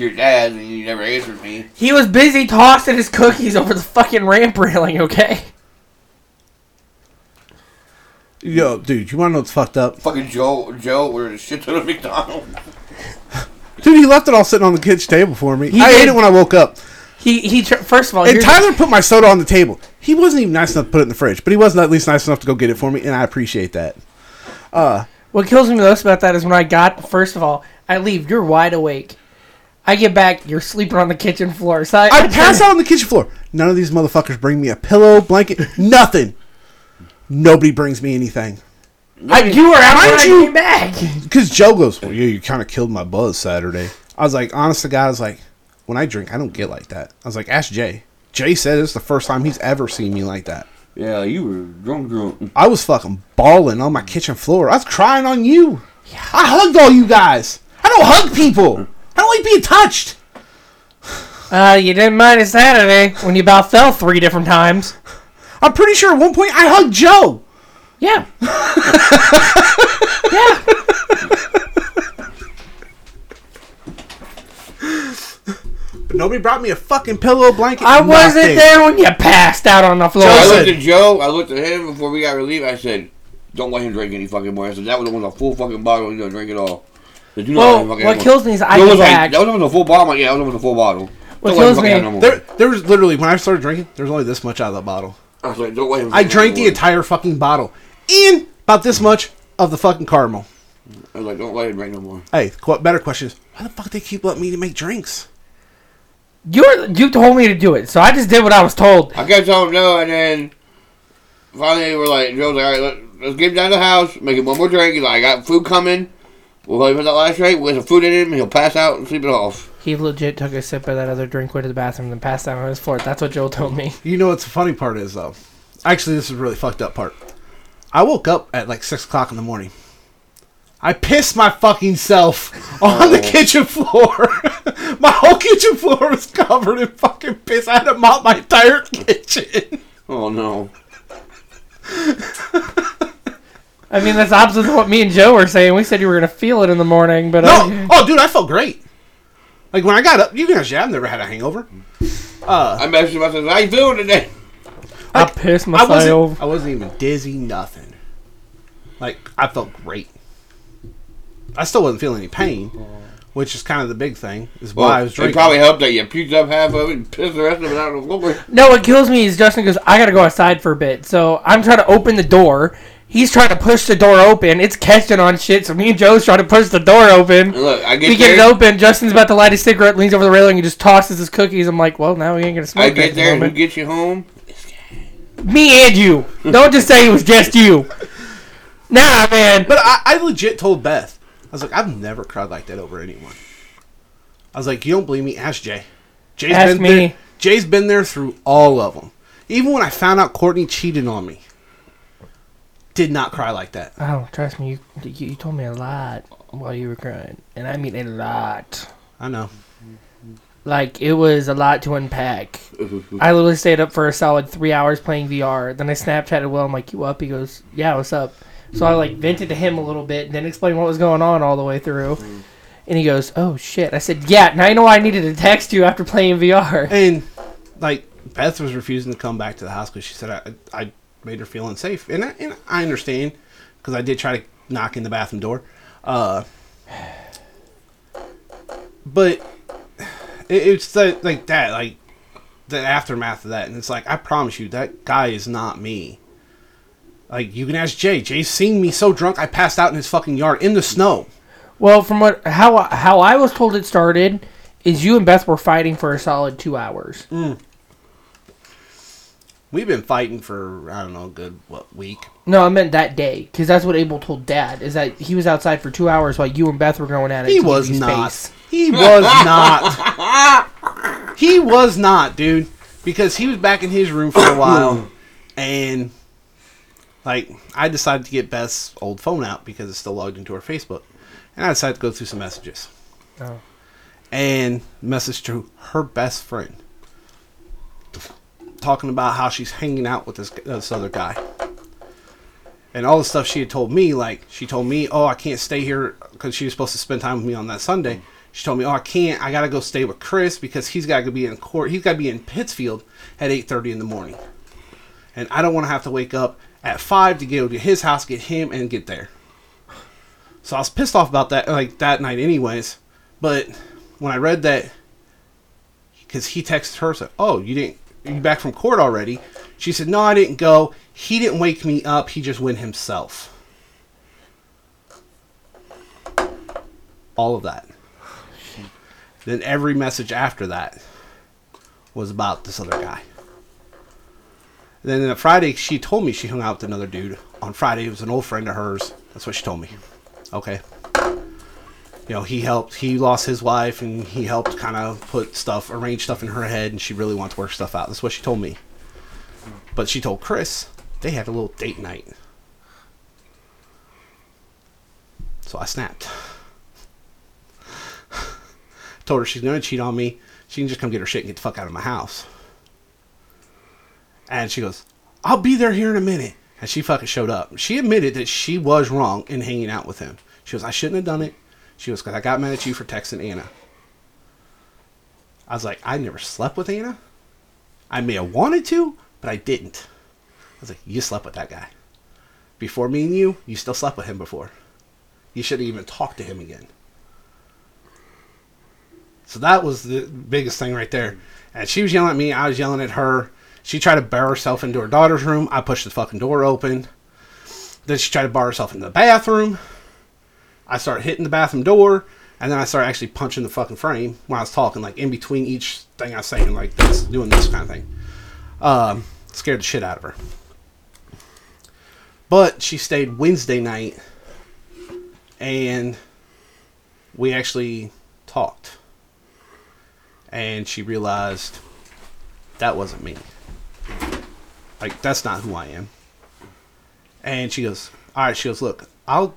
Went To your dad and you never answered me. He was busy tossing his cookies over the fucking ramp railing, okay? Yo, dude, you want to know what's fucked up? Fucking Joe, Joe, ordered a shit ton of McDonald's. Dude, he left it all sitting on the kitchen table for me. He I did. ate it when I woke up. He he. Tr- first of all, And here's- Tyler put my soda on the table. He wasn't even nice enough to put it in the fridge, but he wasn't at least nice enough to go get it for me, and I appreciate that. Uh, what kills me most about that is when I got. First of all, I leave. You're wide awake. I get back. You're sleeping on the kitchen floor. So I, I pass out on the kitchen floor. None of these motherfuckers bring me a pillow, blanket, nothing. Nobody brings me anything. I, you were out when Mind I you- came back. Because Joe goes, well, yeah, you kind of killed my buzz Saturday. I was like, honest to God, I was like, when I drink, I don't get like that. I was like, ask Jay. Jay said it's the first time he's ever seen me like that. Yeah, you were drunk, drunk. I was fucking bawling on my kitchen floor. I was crying on you. I hugged all you guys. I don't hug people. I don't like being touched. Uh, you didn't mind it Saturday when you about fell three different times. I'm pretty sure at one point I hugged Joe. Yeah. yeah. But nobody brought me a fucking pillow, blanket. I wasn't nothing. there when you passed out on the floor. I looked at Joe. I looked at him before we got relieved. I said, don't let him drink any fucking more. I said, that was almost a full fucking bottle. He's gonna drink it all. I said, "Do not Well, fucking what kills me is I was like back. that was almost a full bottle. I'm like, yeah, that was almost a full bottle. What Don't let him kills me- have no more. There, there was literally when I started drinking, there was only this much out of the bottle. I was like, don't let him. I fucking drank the no entire fucking bottle and about this much of the fucking caramel. I was like, don't let him drink no more. Hey, qu- better question is why the fuck they keep letting me to make drinks? You you told me to do it, so I just did what I was told. I kept telling him no, and then finally we're like, Joe's like, all right, let, let's get him down to the house, make him one more drink. He's like, I got food coming. We'll let him put that last night We'll get some food in him, and he'll pass out and sleep it off. He legit took a sip of that other drink, went to the bathroom, and passed out on his floor. That's what Joel told me. You know what's the funny part is though? Actually, this is a really fucked up part. I woke up at like six o'clock in the morning. I pissed my fucking self on the Oh. kitchen floor. my whole kitchen floor was covered in fucking piss. I had to mop my entire kitchen. Oh no. I mean, that's opposite of what me and Joe were saying. We said you were gonna feel it in the morning, but No, I, oh dude, I felt great. Like when I got up, you guys, yeah, I've never had a hangover. Uh, I messaged him. I said, how you feeling today? I like, pissed I myself. wasn't, I wasn't even dizzy, nothing. Like I felt great. I still wasn't feeling any pain, which is kind of the big thing. Is why Well, I was it probably helped that you puked up half of it and pissed the rest of it out on the floor. No, what kills me is Justin goes, I gotta go outside for a bit. So I'm trying to open the door. He's trying to push the door open. It's catching on shit. So me and Joe's trying to push the door open. Look, I get We get get it open. Justin's about to light a cigarette, leans over the railing, and just tosses his cookies. I'm like, well, now we ain't gonna smoke I that get at the there and who moment. you home? Me and you. Don't just say it was just you. Nah, man. But I, I legit told Beth, I was like, I've never cried like that over anyone. I was like, you don't believe me? Ask Jay. Jay's Ask been me. There, Jay's been there through all of them. Even when I found out Courtney cheated on me, did not cry like that. Oh, trust me, you, you you told me a lot while you were crying, and I mean a lot. I know. Like it was a lot to unpack. I literally stayed up for a solid three hours playing VR. Then I Snapchatted Will. I'm like, "You up?" He goes, "Yeah, what's up?" So I like vented to him a little bit, and then explained what was going on all the way through. And he goes, "Oh shit!" I said, "Yeah." Now you know why I needed to text you after playing VR. And like Beth was refusing to come back to the house because she said I, I made her feel unsafe, and I, and I understand because I did try to knock in the bathroom door, uh, but it, it's the, like that, like the aftermath of that, and it's like I promise you that guy is not me. Like you can ask Jay. Jay's seen me so drunk I passed out in his fucking yard in the snow. Well, from what how how I was told it started is you and Beth were fighting for a solid two hours. We've been fighting for I don't know, a good what week. No, I meant that day because that's what Abel told Dad. Is that he was outside for two hours while you and Beth were going at it. He to was not. space. He was not. he was not, dude. Because he was back in his room for a while, and like I decided to get Beth's old phone out because it's still logged into her Facebook, and I decided to go through some messages. Oh. And message to her best friend, talking about how she's hanging out with this this other guy. And all the stuff she had told me, like she told me, "Oh, I can't stay here because she was supposed to spend time with me on that Sunday." Mm. She told me, "Oh, I can't. I gotta go stay with Chris because he's got to be in court. He's got to be in Pittsfield at eight thirty in the morning, and I don't want to have to wake up at five to go to his house, get him, and get there." So I was pissed off about that, like that night, anyways. But when I read that, because he texted her, said, "Oh, you didn't? You back from court already?" She said, "No, I didn't go. He didn't wake me up. He just went himself." All of that. Then every message after that was about this other guy. Then on Friday, she told me she hung out with another dude. On Friday, it was an old friend of hers. That's what she told me. Okay. You know, he helped. He lost his wife, and he helped kind of put stuff, arrange stuff in her head, and she really wanted to work stuff out. That's what she told me. But she told Chris they had a little date night. So I snapped. Told her she's gonna cheat on me. She can just come get her shit and get the fuck out of my house. And she goes, I'll be there here in a minute. And she fucking showed up. She admitted that she was wrong in hanging out with him. She goes, I shouldn't have done it. She goes, because I got mad at you for texting Anna. I was like, I never slept with Anna. I may have wanted to, but I didn't. I was like, you slept with that guy. before me and you, you still slept with him before. You shouldn't even talk to him again. So that was the biggest thing right there. And she was yelling at me. I was yelling at her. She tried to bar herself into her daughter's room. I pushed the fucking door open. Then she tried to bar herself into the bathroom. I started hitting the bathroom door. And then I started actually punching the fucking frame when I was talking, like in between each thing I was saying, like this, doing this kind of thing. Um, scared the shit out of her. But she stayed Wednesday night and we actually talked. And she realized that wasn't me. Like that's not who I am. And she goes, "All right." She goes, "Look, I'll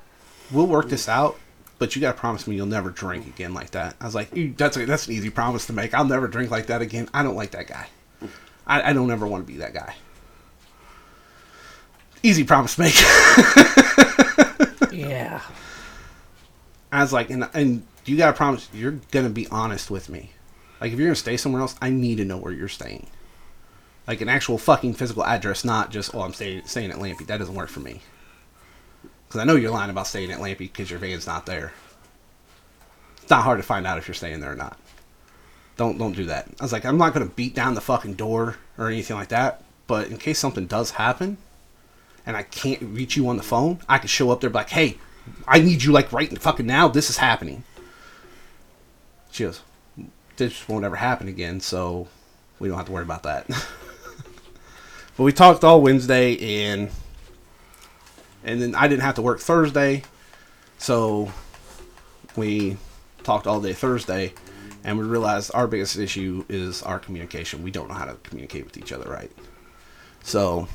we'll work this out, but you got to promise me you'll never drink again like that." I was like, "That's a, that's an easy promise to make. I'll never drink like that again. I don't like that guy. I, I don't ever want to be that guy." Easy promise to make. Yeah. I was like, and and you gotta promise you're gonna be honest with me. Like if you're gonna stay somewhere else, I need to know where you're staying. Like an actual fucking physical address, not just oh I'm staying staying at Lampy. That doesn't work for me. Because I know you're lying about staying at Lampy because your van's not there. It's not hard to find out if you're staying there or not. Don't don't do that. I was like, I'm not gonna beat down the fucking door or anything like that. But in case something does happen, and I can't reach you on the phone, I can show up there like, hey, I need you like right fucking now. This is happening. She goes, this won't ever happen again, so we don't have to worry about that. but we talked all Wednesday and and then I didn't have to work Thursday, so we talked all day Thursday and we realized our biggest issue is our communication. We don't know how to communicate with each other right. So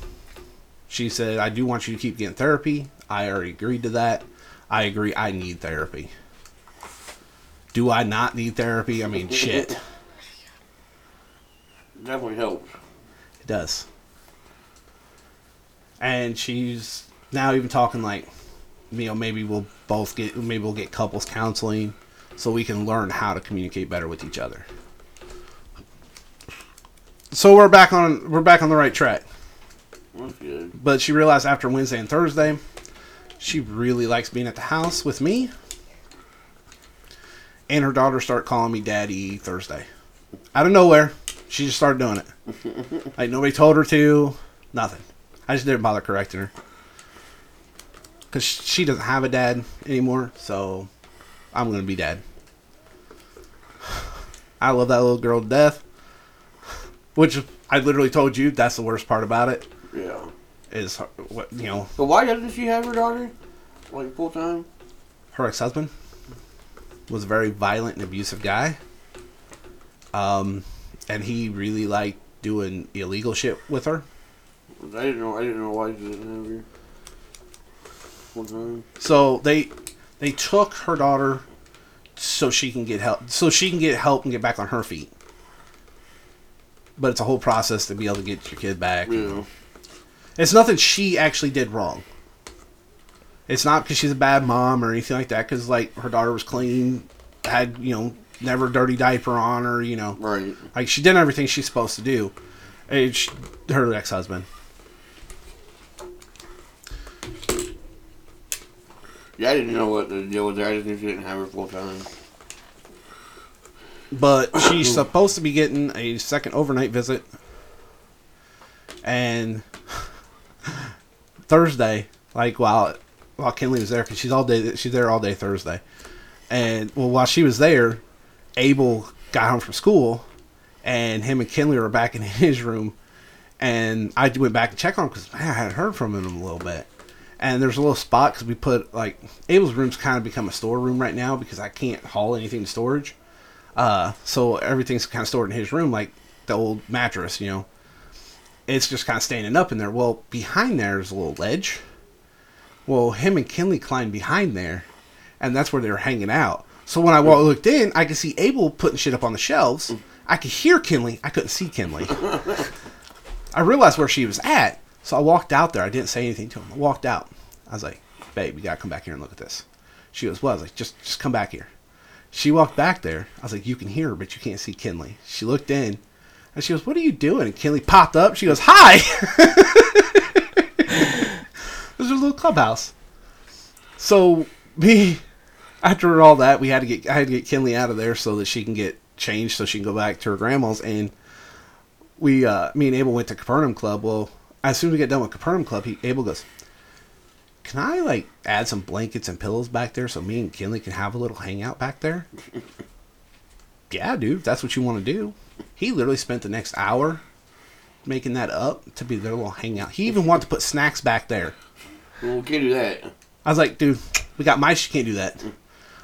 she said, I do want you to keep getting therapy. I already agreed to that. I agree, I need therapy. Do I not need therapy? I mean, shit. Definitely helps. It does. And she's now even talking like, you know, maybe we'll both get, maybe we'll get couples counseling so we can learn how to communicate better with each other. So we're back on, we're back on the right track. That's good. But she realized after Wednesday and Thursday, she really likes being at the house with me. And her daughter start calling me daddy Thursday. Out of nowhere, she just started doing it. like nobody told her to, nothing. I just didn't bother correcting her. Because she doesn't have a dad anymore, so I'm going to be dad. I love that little girl to death. Which I literally told you that's the worst part about it Yeah. is her, what you know But why doesn't she have her daughter? Like full time? her ex-husband was a very violent and abusive guy um and he really liked doing illegal shit with her I didn't know. I didn't know why she didn't have her. So they they took her daughter so she can get help so she can get help and get back on her feet but it's a whole process to be able to get your kid back Yeah. It's nothing she actually did wrong. It's not because she's a bad mom or anything like that. Because like her daughter was clean, had you know never dirty diaper on her. You know, Right. like she did everything she's supposed to do. It's her ex husband. Yeah, I didn't know what the deal was there. I just knew she didn't have her full time. But she's supposed to be getting a second overnight visit. And Thursday, like while while Kinley was there, because she's all day, she's there all day Thursday. And well, while she was there, Abel got home from school, and him and Kinley were back in his room. And I went back and checked on him because I hadn't heard from him in a little bit. And there's a little spot because we put like Abel's room's kind of become a storeroom right now because I can't haul anything to storage. Uh, so everything's kind of stored in his room, like the old mattress, you know. It's just kind of standing up in there. Well, behind there is a little ledge. Well, him and Kinley climbed behind there, and that's where they were hanging out. So when I walked, looked in, I could see Abel putting shit up on the shelves. I could hear Kinley. I couldn't see Kinley. I realized where she was at, so I walked out there. I didn't say anything to him. I walked out. I was like, "Babe, you gotta come back here and look at this." She goes, "Well," I was like, "Just, just come back here." She walked back there. I was like, "You can hear her, but you can't see Kinley." She looked in, and she goes, "What are you doing?" And Kinley popped up. She goes, "Hi." this was a little clubhouse. So me, after all that, we had to get I had to get Kinley out of there so that she can get changed so she can go back to her grandma's. And we, uh, me and Abel went to Capernaum Club. Well, as soon as we get done with Capernaum Club, he Abel goes, "Can I like add some blankets and pillows back there so me and Kinley can have a little hangout back there?" yeah, dude, that's what you want to do. He literally spent the next hour making that up to be their little hangout. He even wanted to put snacks back there. Well, we can't do that. I was like, dude, we got mice. You can't do that. I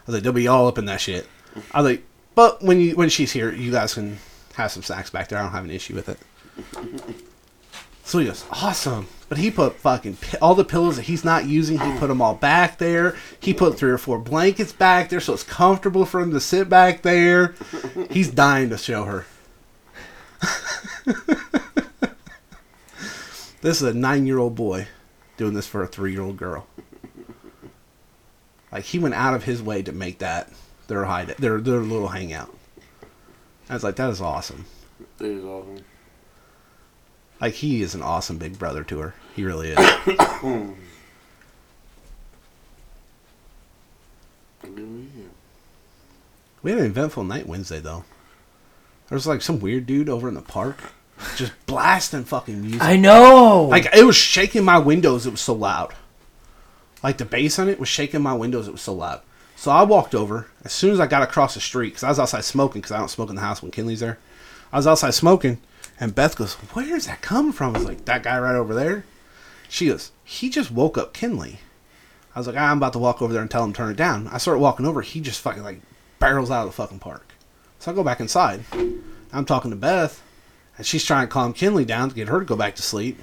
was like, they'll be all up in that shit. I was like, but when you when she's here, you guys can have some snacks back there. I don't have an issue with it. So he goes, awesome. But he put fucking all the pillows that he's not using. He put them all back there. He put three or four blankets back there, so it's comfortable for him to sit back there. He's dying to show her. this is a nine-year-old boy doing this for a three-year-old girl. Like he went out of his way to make that their hide, their their little hangout. I was like, that is awesome. That is awesome. Like he is an awesome big brother to her. He really is. we had an eventful night Wednesday though. There was like some weird dude over in the park, just blasting fucking music. I know. Like it was shaking my windows. It was so loud. Like the bass on it was shaking my windows. It was so loud. So I walked over as soon as I got across the street because I was outside smoking because I don't smoke in the house when Kinley's there. I was outside smoking, and Beth goes, "Where's that coming from?" I was like, "That guy right over there." She goes, "He just woke up Kinley." I was like, "I'm about to walk over there and tell him turn it down." I start walking over. He just fucking like barrels out of the fucking park. So I go back inside. I'm talking to Beth, and she's trying to calm Kinley down to get her to go back to sleep.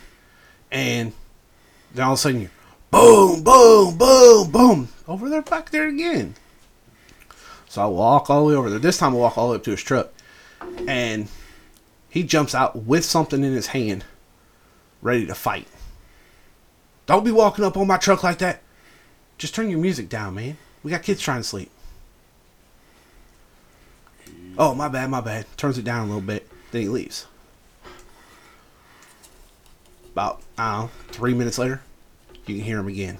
And then all of a sudden, you boom, boom, boom, boom, over there, back there again. So I walk all the way over there. This time I walk all the way up to his truck, and he jumps out with something in his hand, ready to fight. Don't be walking up on my truck like that. Just turn your music down, man. We got kids trying to sleep. Oh, my bad, my bad. Turns it down a little bit. Then he leaves. About, I don't know, three minutes later, you can hear him again.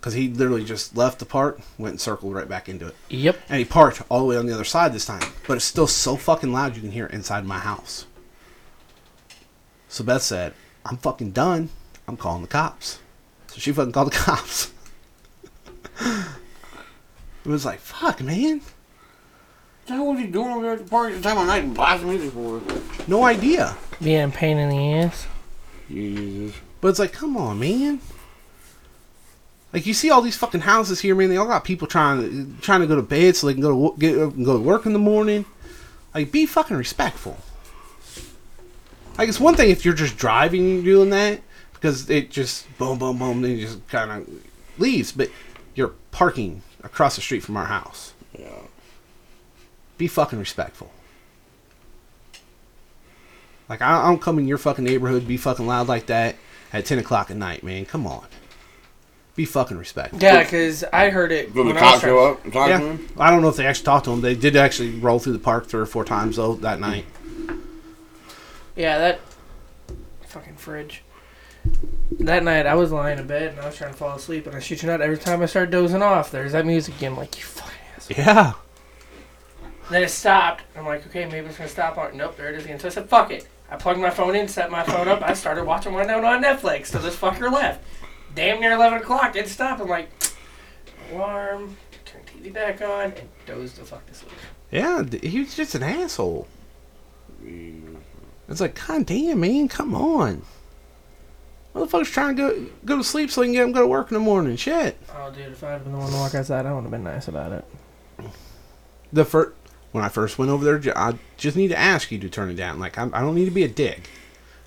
Because he literally just left the park, went and circled right back into it. yep. And he parked all the way on the other side this time. But it's still so fucking loud you can hear it inside my house. So Beth said, I'm fucking done. I'm calling the cops. So she fucking called the cops. it was like, fuck, man. What was he doing over there at the park at the time of night and blasting music for? No idea. Being a pain in the ass. Jesus. But it's like, come on, man. Like you see all these fucking houses here, man. They all got people trying to trying to go to bed so they can go to get uh, go to work in the morning. Like, be fucking respectful. Like it's one thing if you're just driving and you're doing that because it just boom, boom, boom, then just kind of leaves. But you're parking across the street from our house. Yeah. Be fucking respectful. Like I I don't come in your fucking neighborhood, be fucking loud like that at ten o'clock at night, man. Come on. Be fucking respectful. Yeah, because I heard it. Did the I cops trying- show up and talk to Yeah, him? I don't know if they actually talked to him. They did actually roll through the park three or four times though that night. Yeah, that fucking fridge. That night, I was lying in bed and I was trying to fall asleep, and I shoot you not, every time I start dozing off, there's that music again. I'm like, you fucking asshole. Yeah, Then it stopped. I'm like, okay, maybe it's gonna stop. On nope, there it is again. So I said, fuck it. I plugged my phone in, set my phone up. I started watching one down on Netflix. So this fucker left. Damn near 11 o'clock. Didn't stop. I'm like, alarm. Turn TV back on and doze the fuck to sleep. yeah. He was just an asshole. Mm-hmm. It's like, god damn, man, come on. Motherfuckers trying to go go to sleep so they can get him go to work in the morning. Shit. Oh, dude, if I'd have been the one to walk outside, I would have been nice about it. The first when I first went over there, I just need to ask you to turn it down. Like I'm, I don't need to be a dick.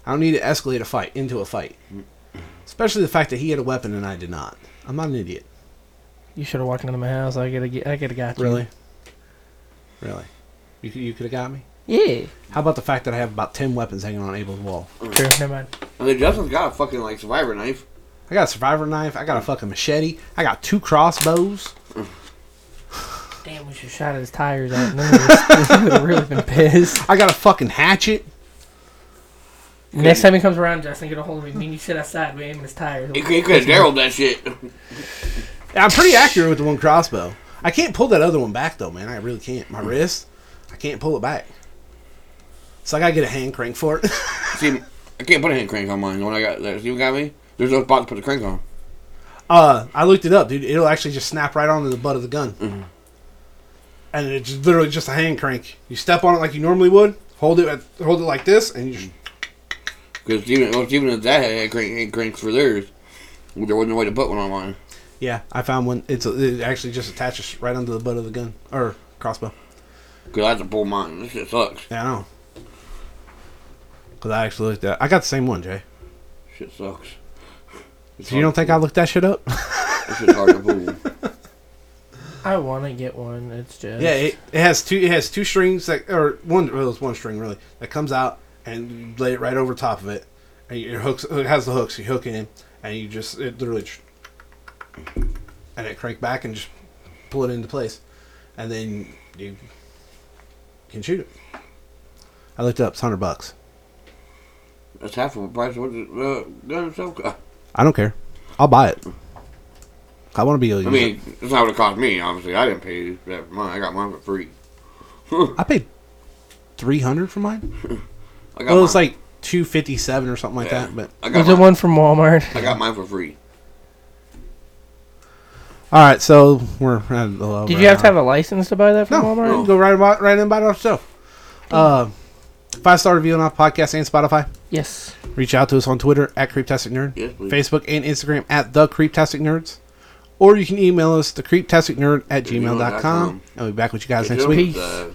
I don't need to escalate a fight into a fight. Especially the fact that he had a weapon and I did not. I'm not an idiot. You should have walked into my house. I could have, I could have got you. Really? Really? You could, you could have got me? Yeah. How about the fact that I have about 10 weapons hanging on Abel's wall? True. Never mind. And then Justin's got a fucking like survivor knife. I got a survivor knife. I got a fucking machete. I got two crossbows. Damn, we should have shot his tires out, and then he would have really been pissed. I got a fucking hatchet. Next time he comes around, Justin, get a hold of me. Me and you sit outside. We aim his tires. He could, he could have Daryl that shit. I'm pretty accurate with the one crossbow. I can't pull that other one back though, man. I really can't. My wrist, I can't pull it back. So I gotta get a hand crank for it. See, I can't put a hand crank on mine. The one I got there. See what got me? There's no spot to put the crank on. uh, I looked it up, dude. It'll actually just snap right onto the butt of the gun, Mhm. and it's literally just a hand crank. You step on it like you normally would. Hold it, at, hold it like this, and you just Because even, well, even if that had crank, cranks for theirs, there wasn't a way to put one on mine. yeah. I found one. It's a, it actually just attaches right under the butt of the gun or crossbow. Because I had to pull mine. This shit sucks. Yeah, I know. Cause I actually looked at. I got the same one, Jay. Shit sucks. It's So you don't think to I looked that shit up? This shit's hard to pull. I want to get one. It's just Yeah, it, it has two. It has two strings that, or one. Well, it's one string really that comes out, and lay it right over top of it, and it hooks. It has the hooks. You hook it in, and you just it literally, and it crank back and just pull it into place, and then you can shoot it. I looked it up. It's hundred bucks. That's half of the price of the gun itself. I don't care. I'll buy it. I want to be able to I use mean, it's not what it cost me, obviously. I didn't pay that for mine. I got mine for free. I paid three hundred for mine. I got Well, it's mine- like two fifty seven or something like Yeah. that. But I got, Was it mine, one from Walmart? I got mine for free. all right, so we're at the little Did over you have an to have a license to buy that from No, Walmart? no. Go right about right in about ourselves. Uh, five star review on our podcast and Spotify. Yes. Reach out to us on Twitter at Creeptastic Nerd, Yes, please. Facebook and Instagram at the Creeptastic Nerds, or you can email us the Creeptastic Nerd at gmail.com. Gmail.com. I'll be back with you guys Good next week. Peace. Uh,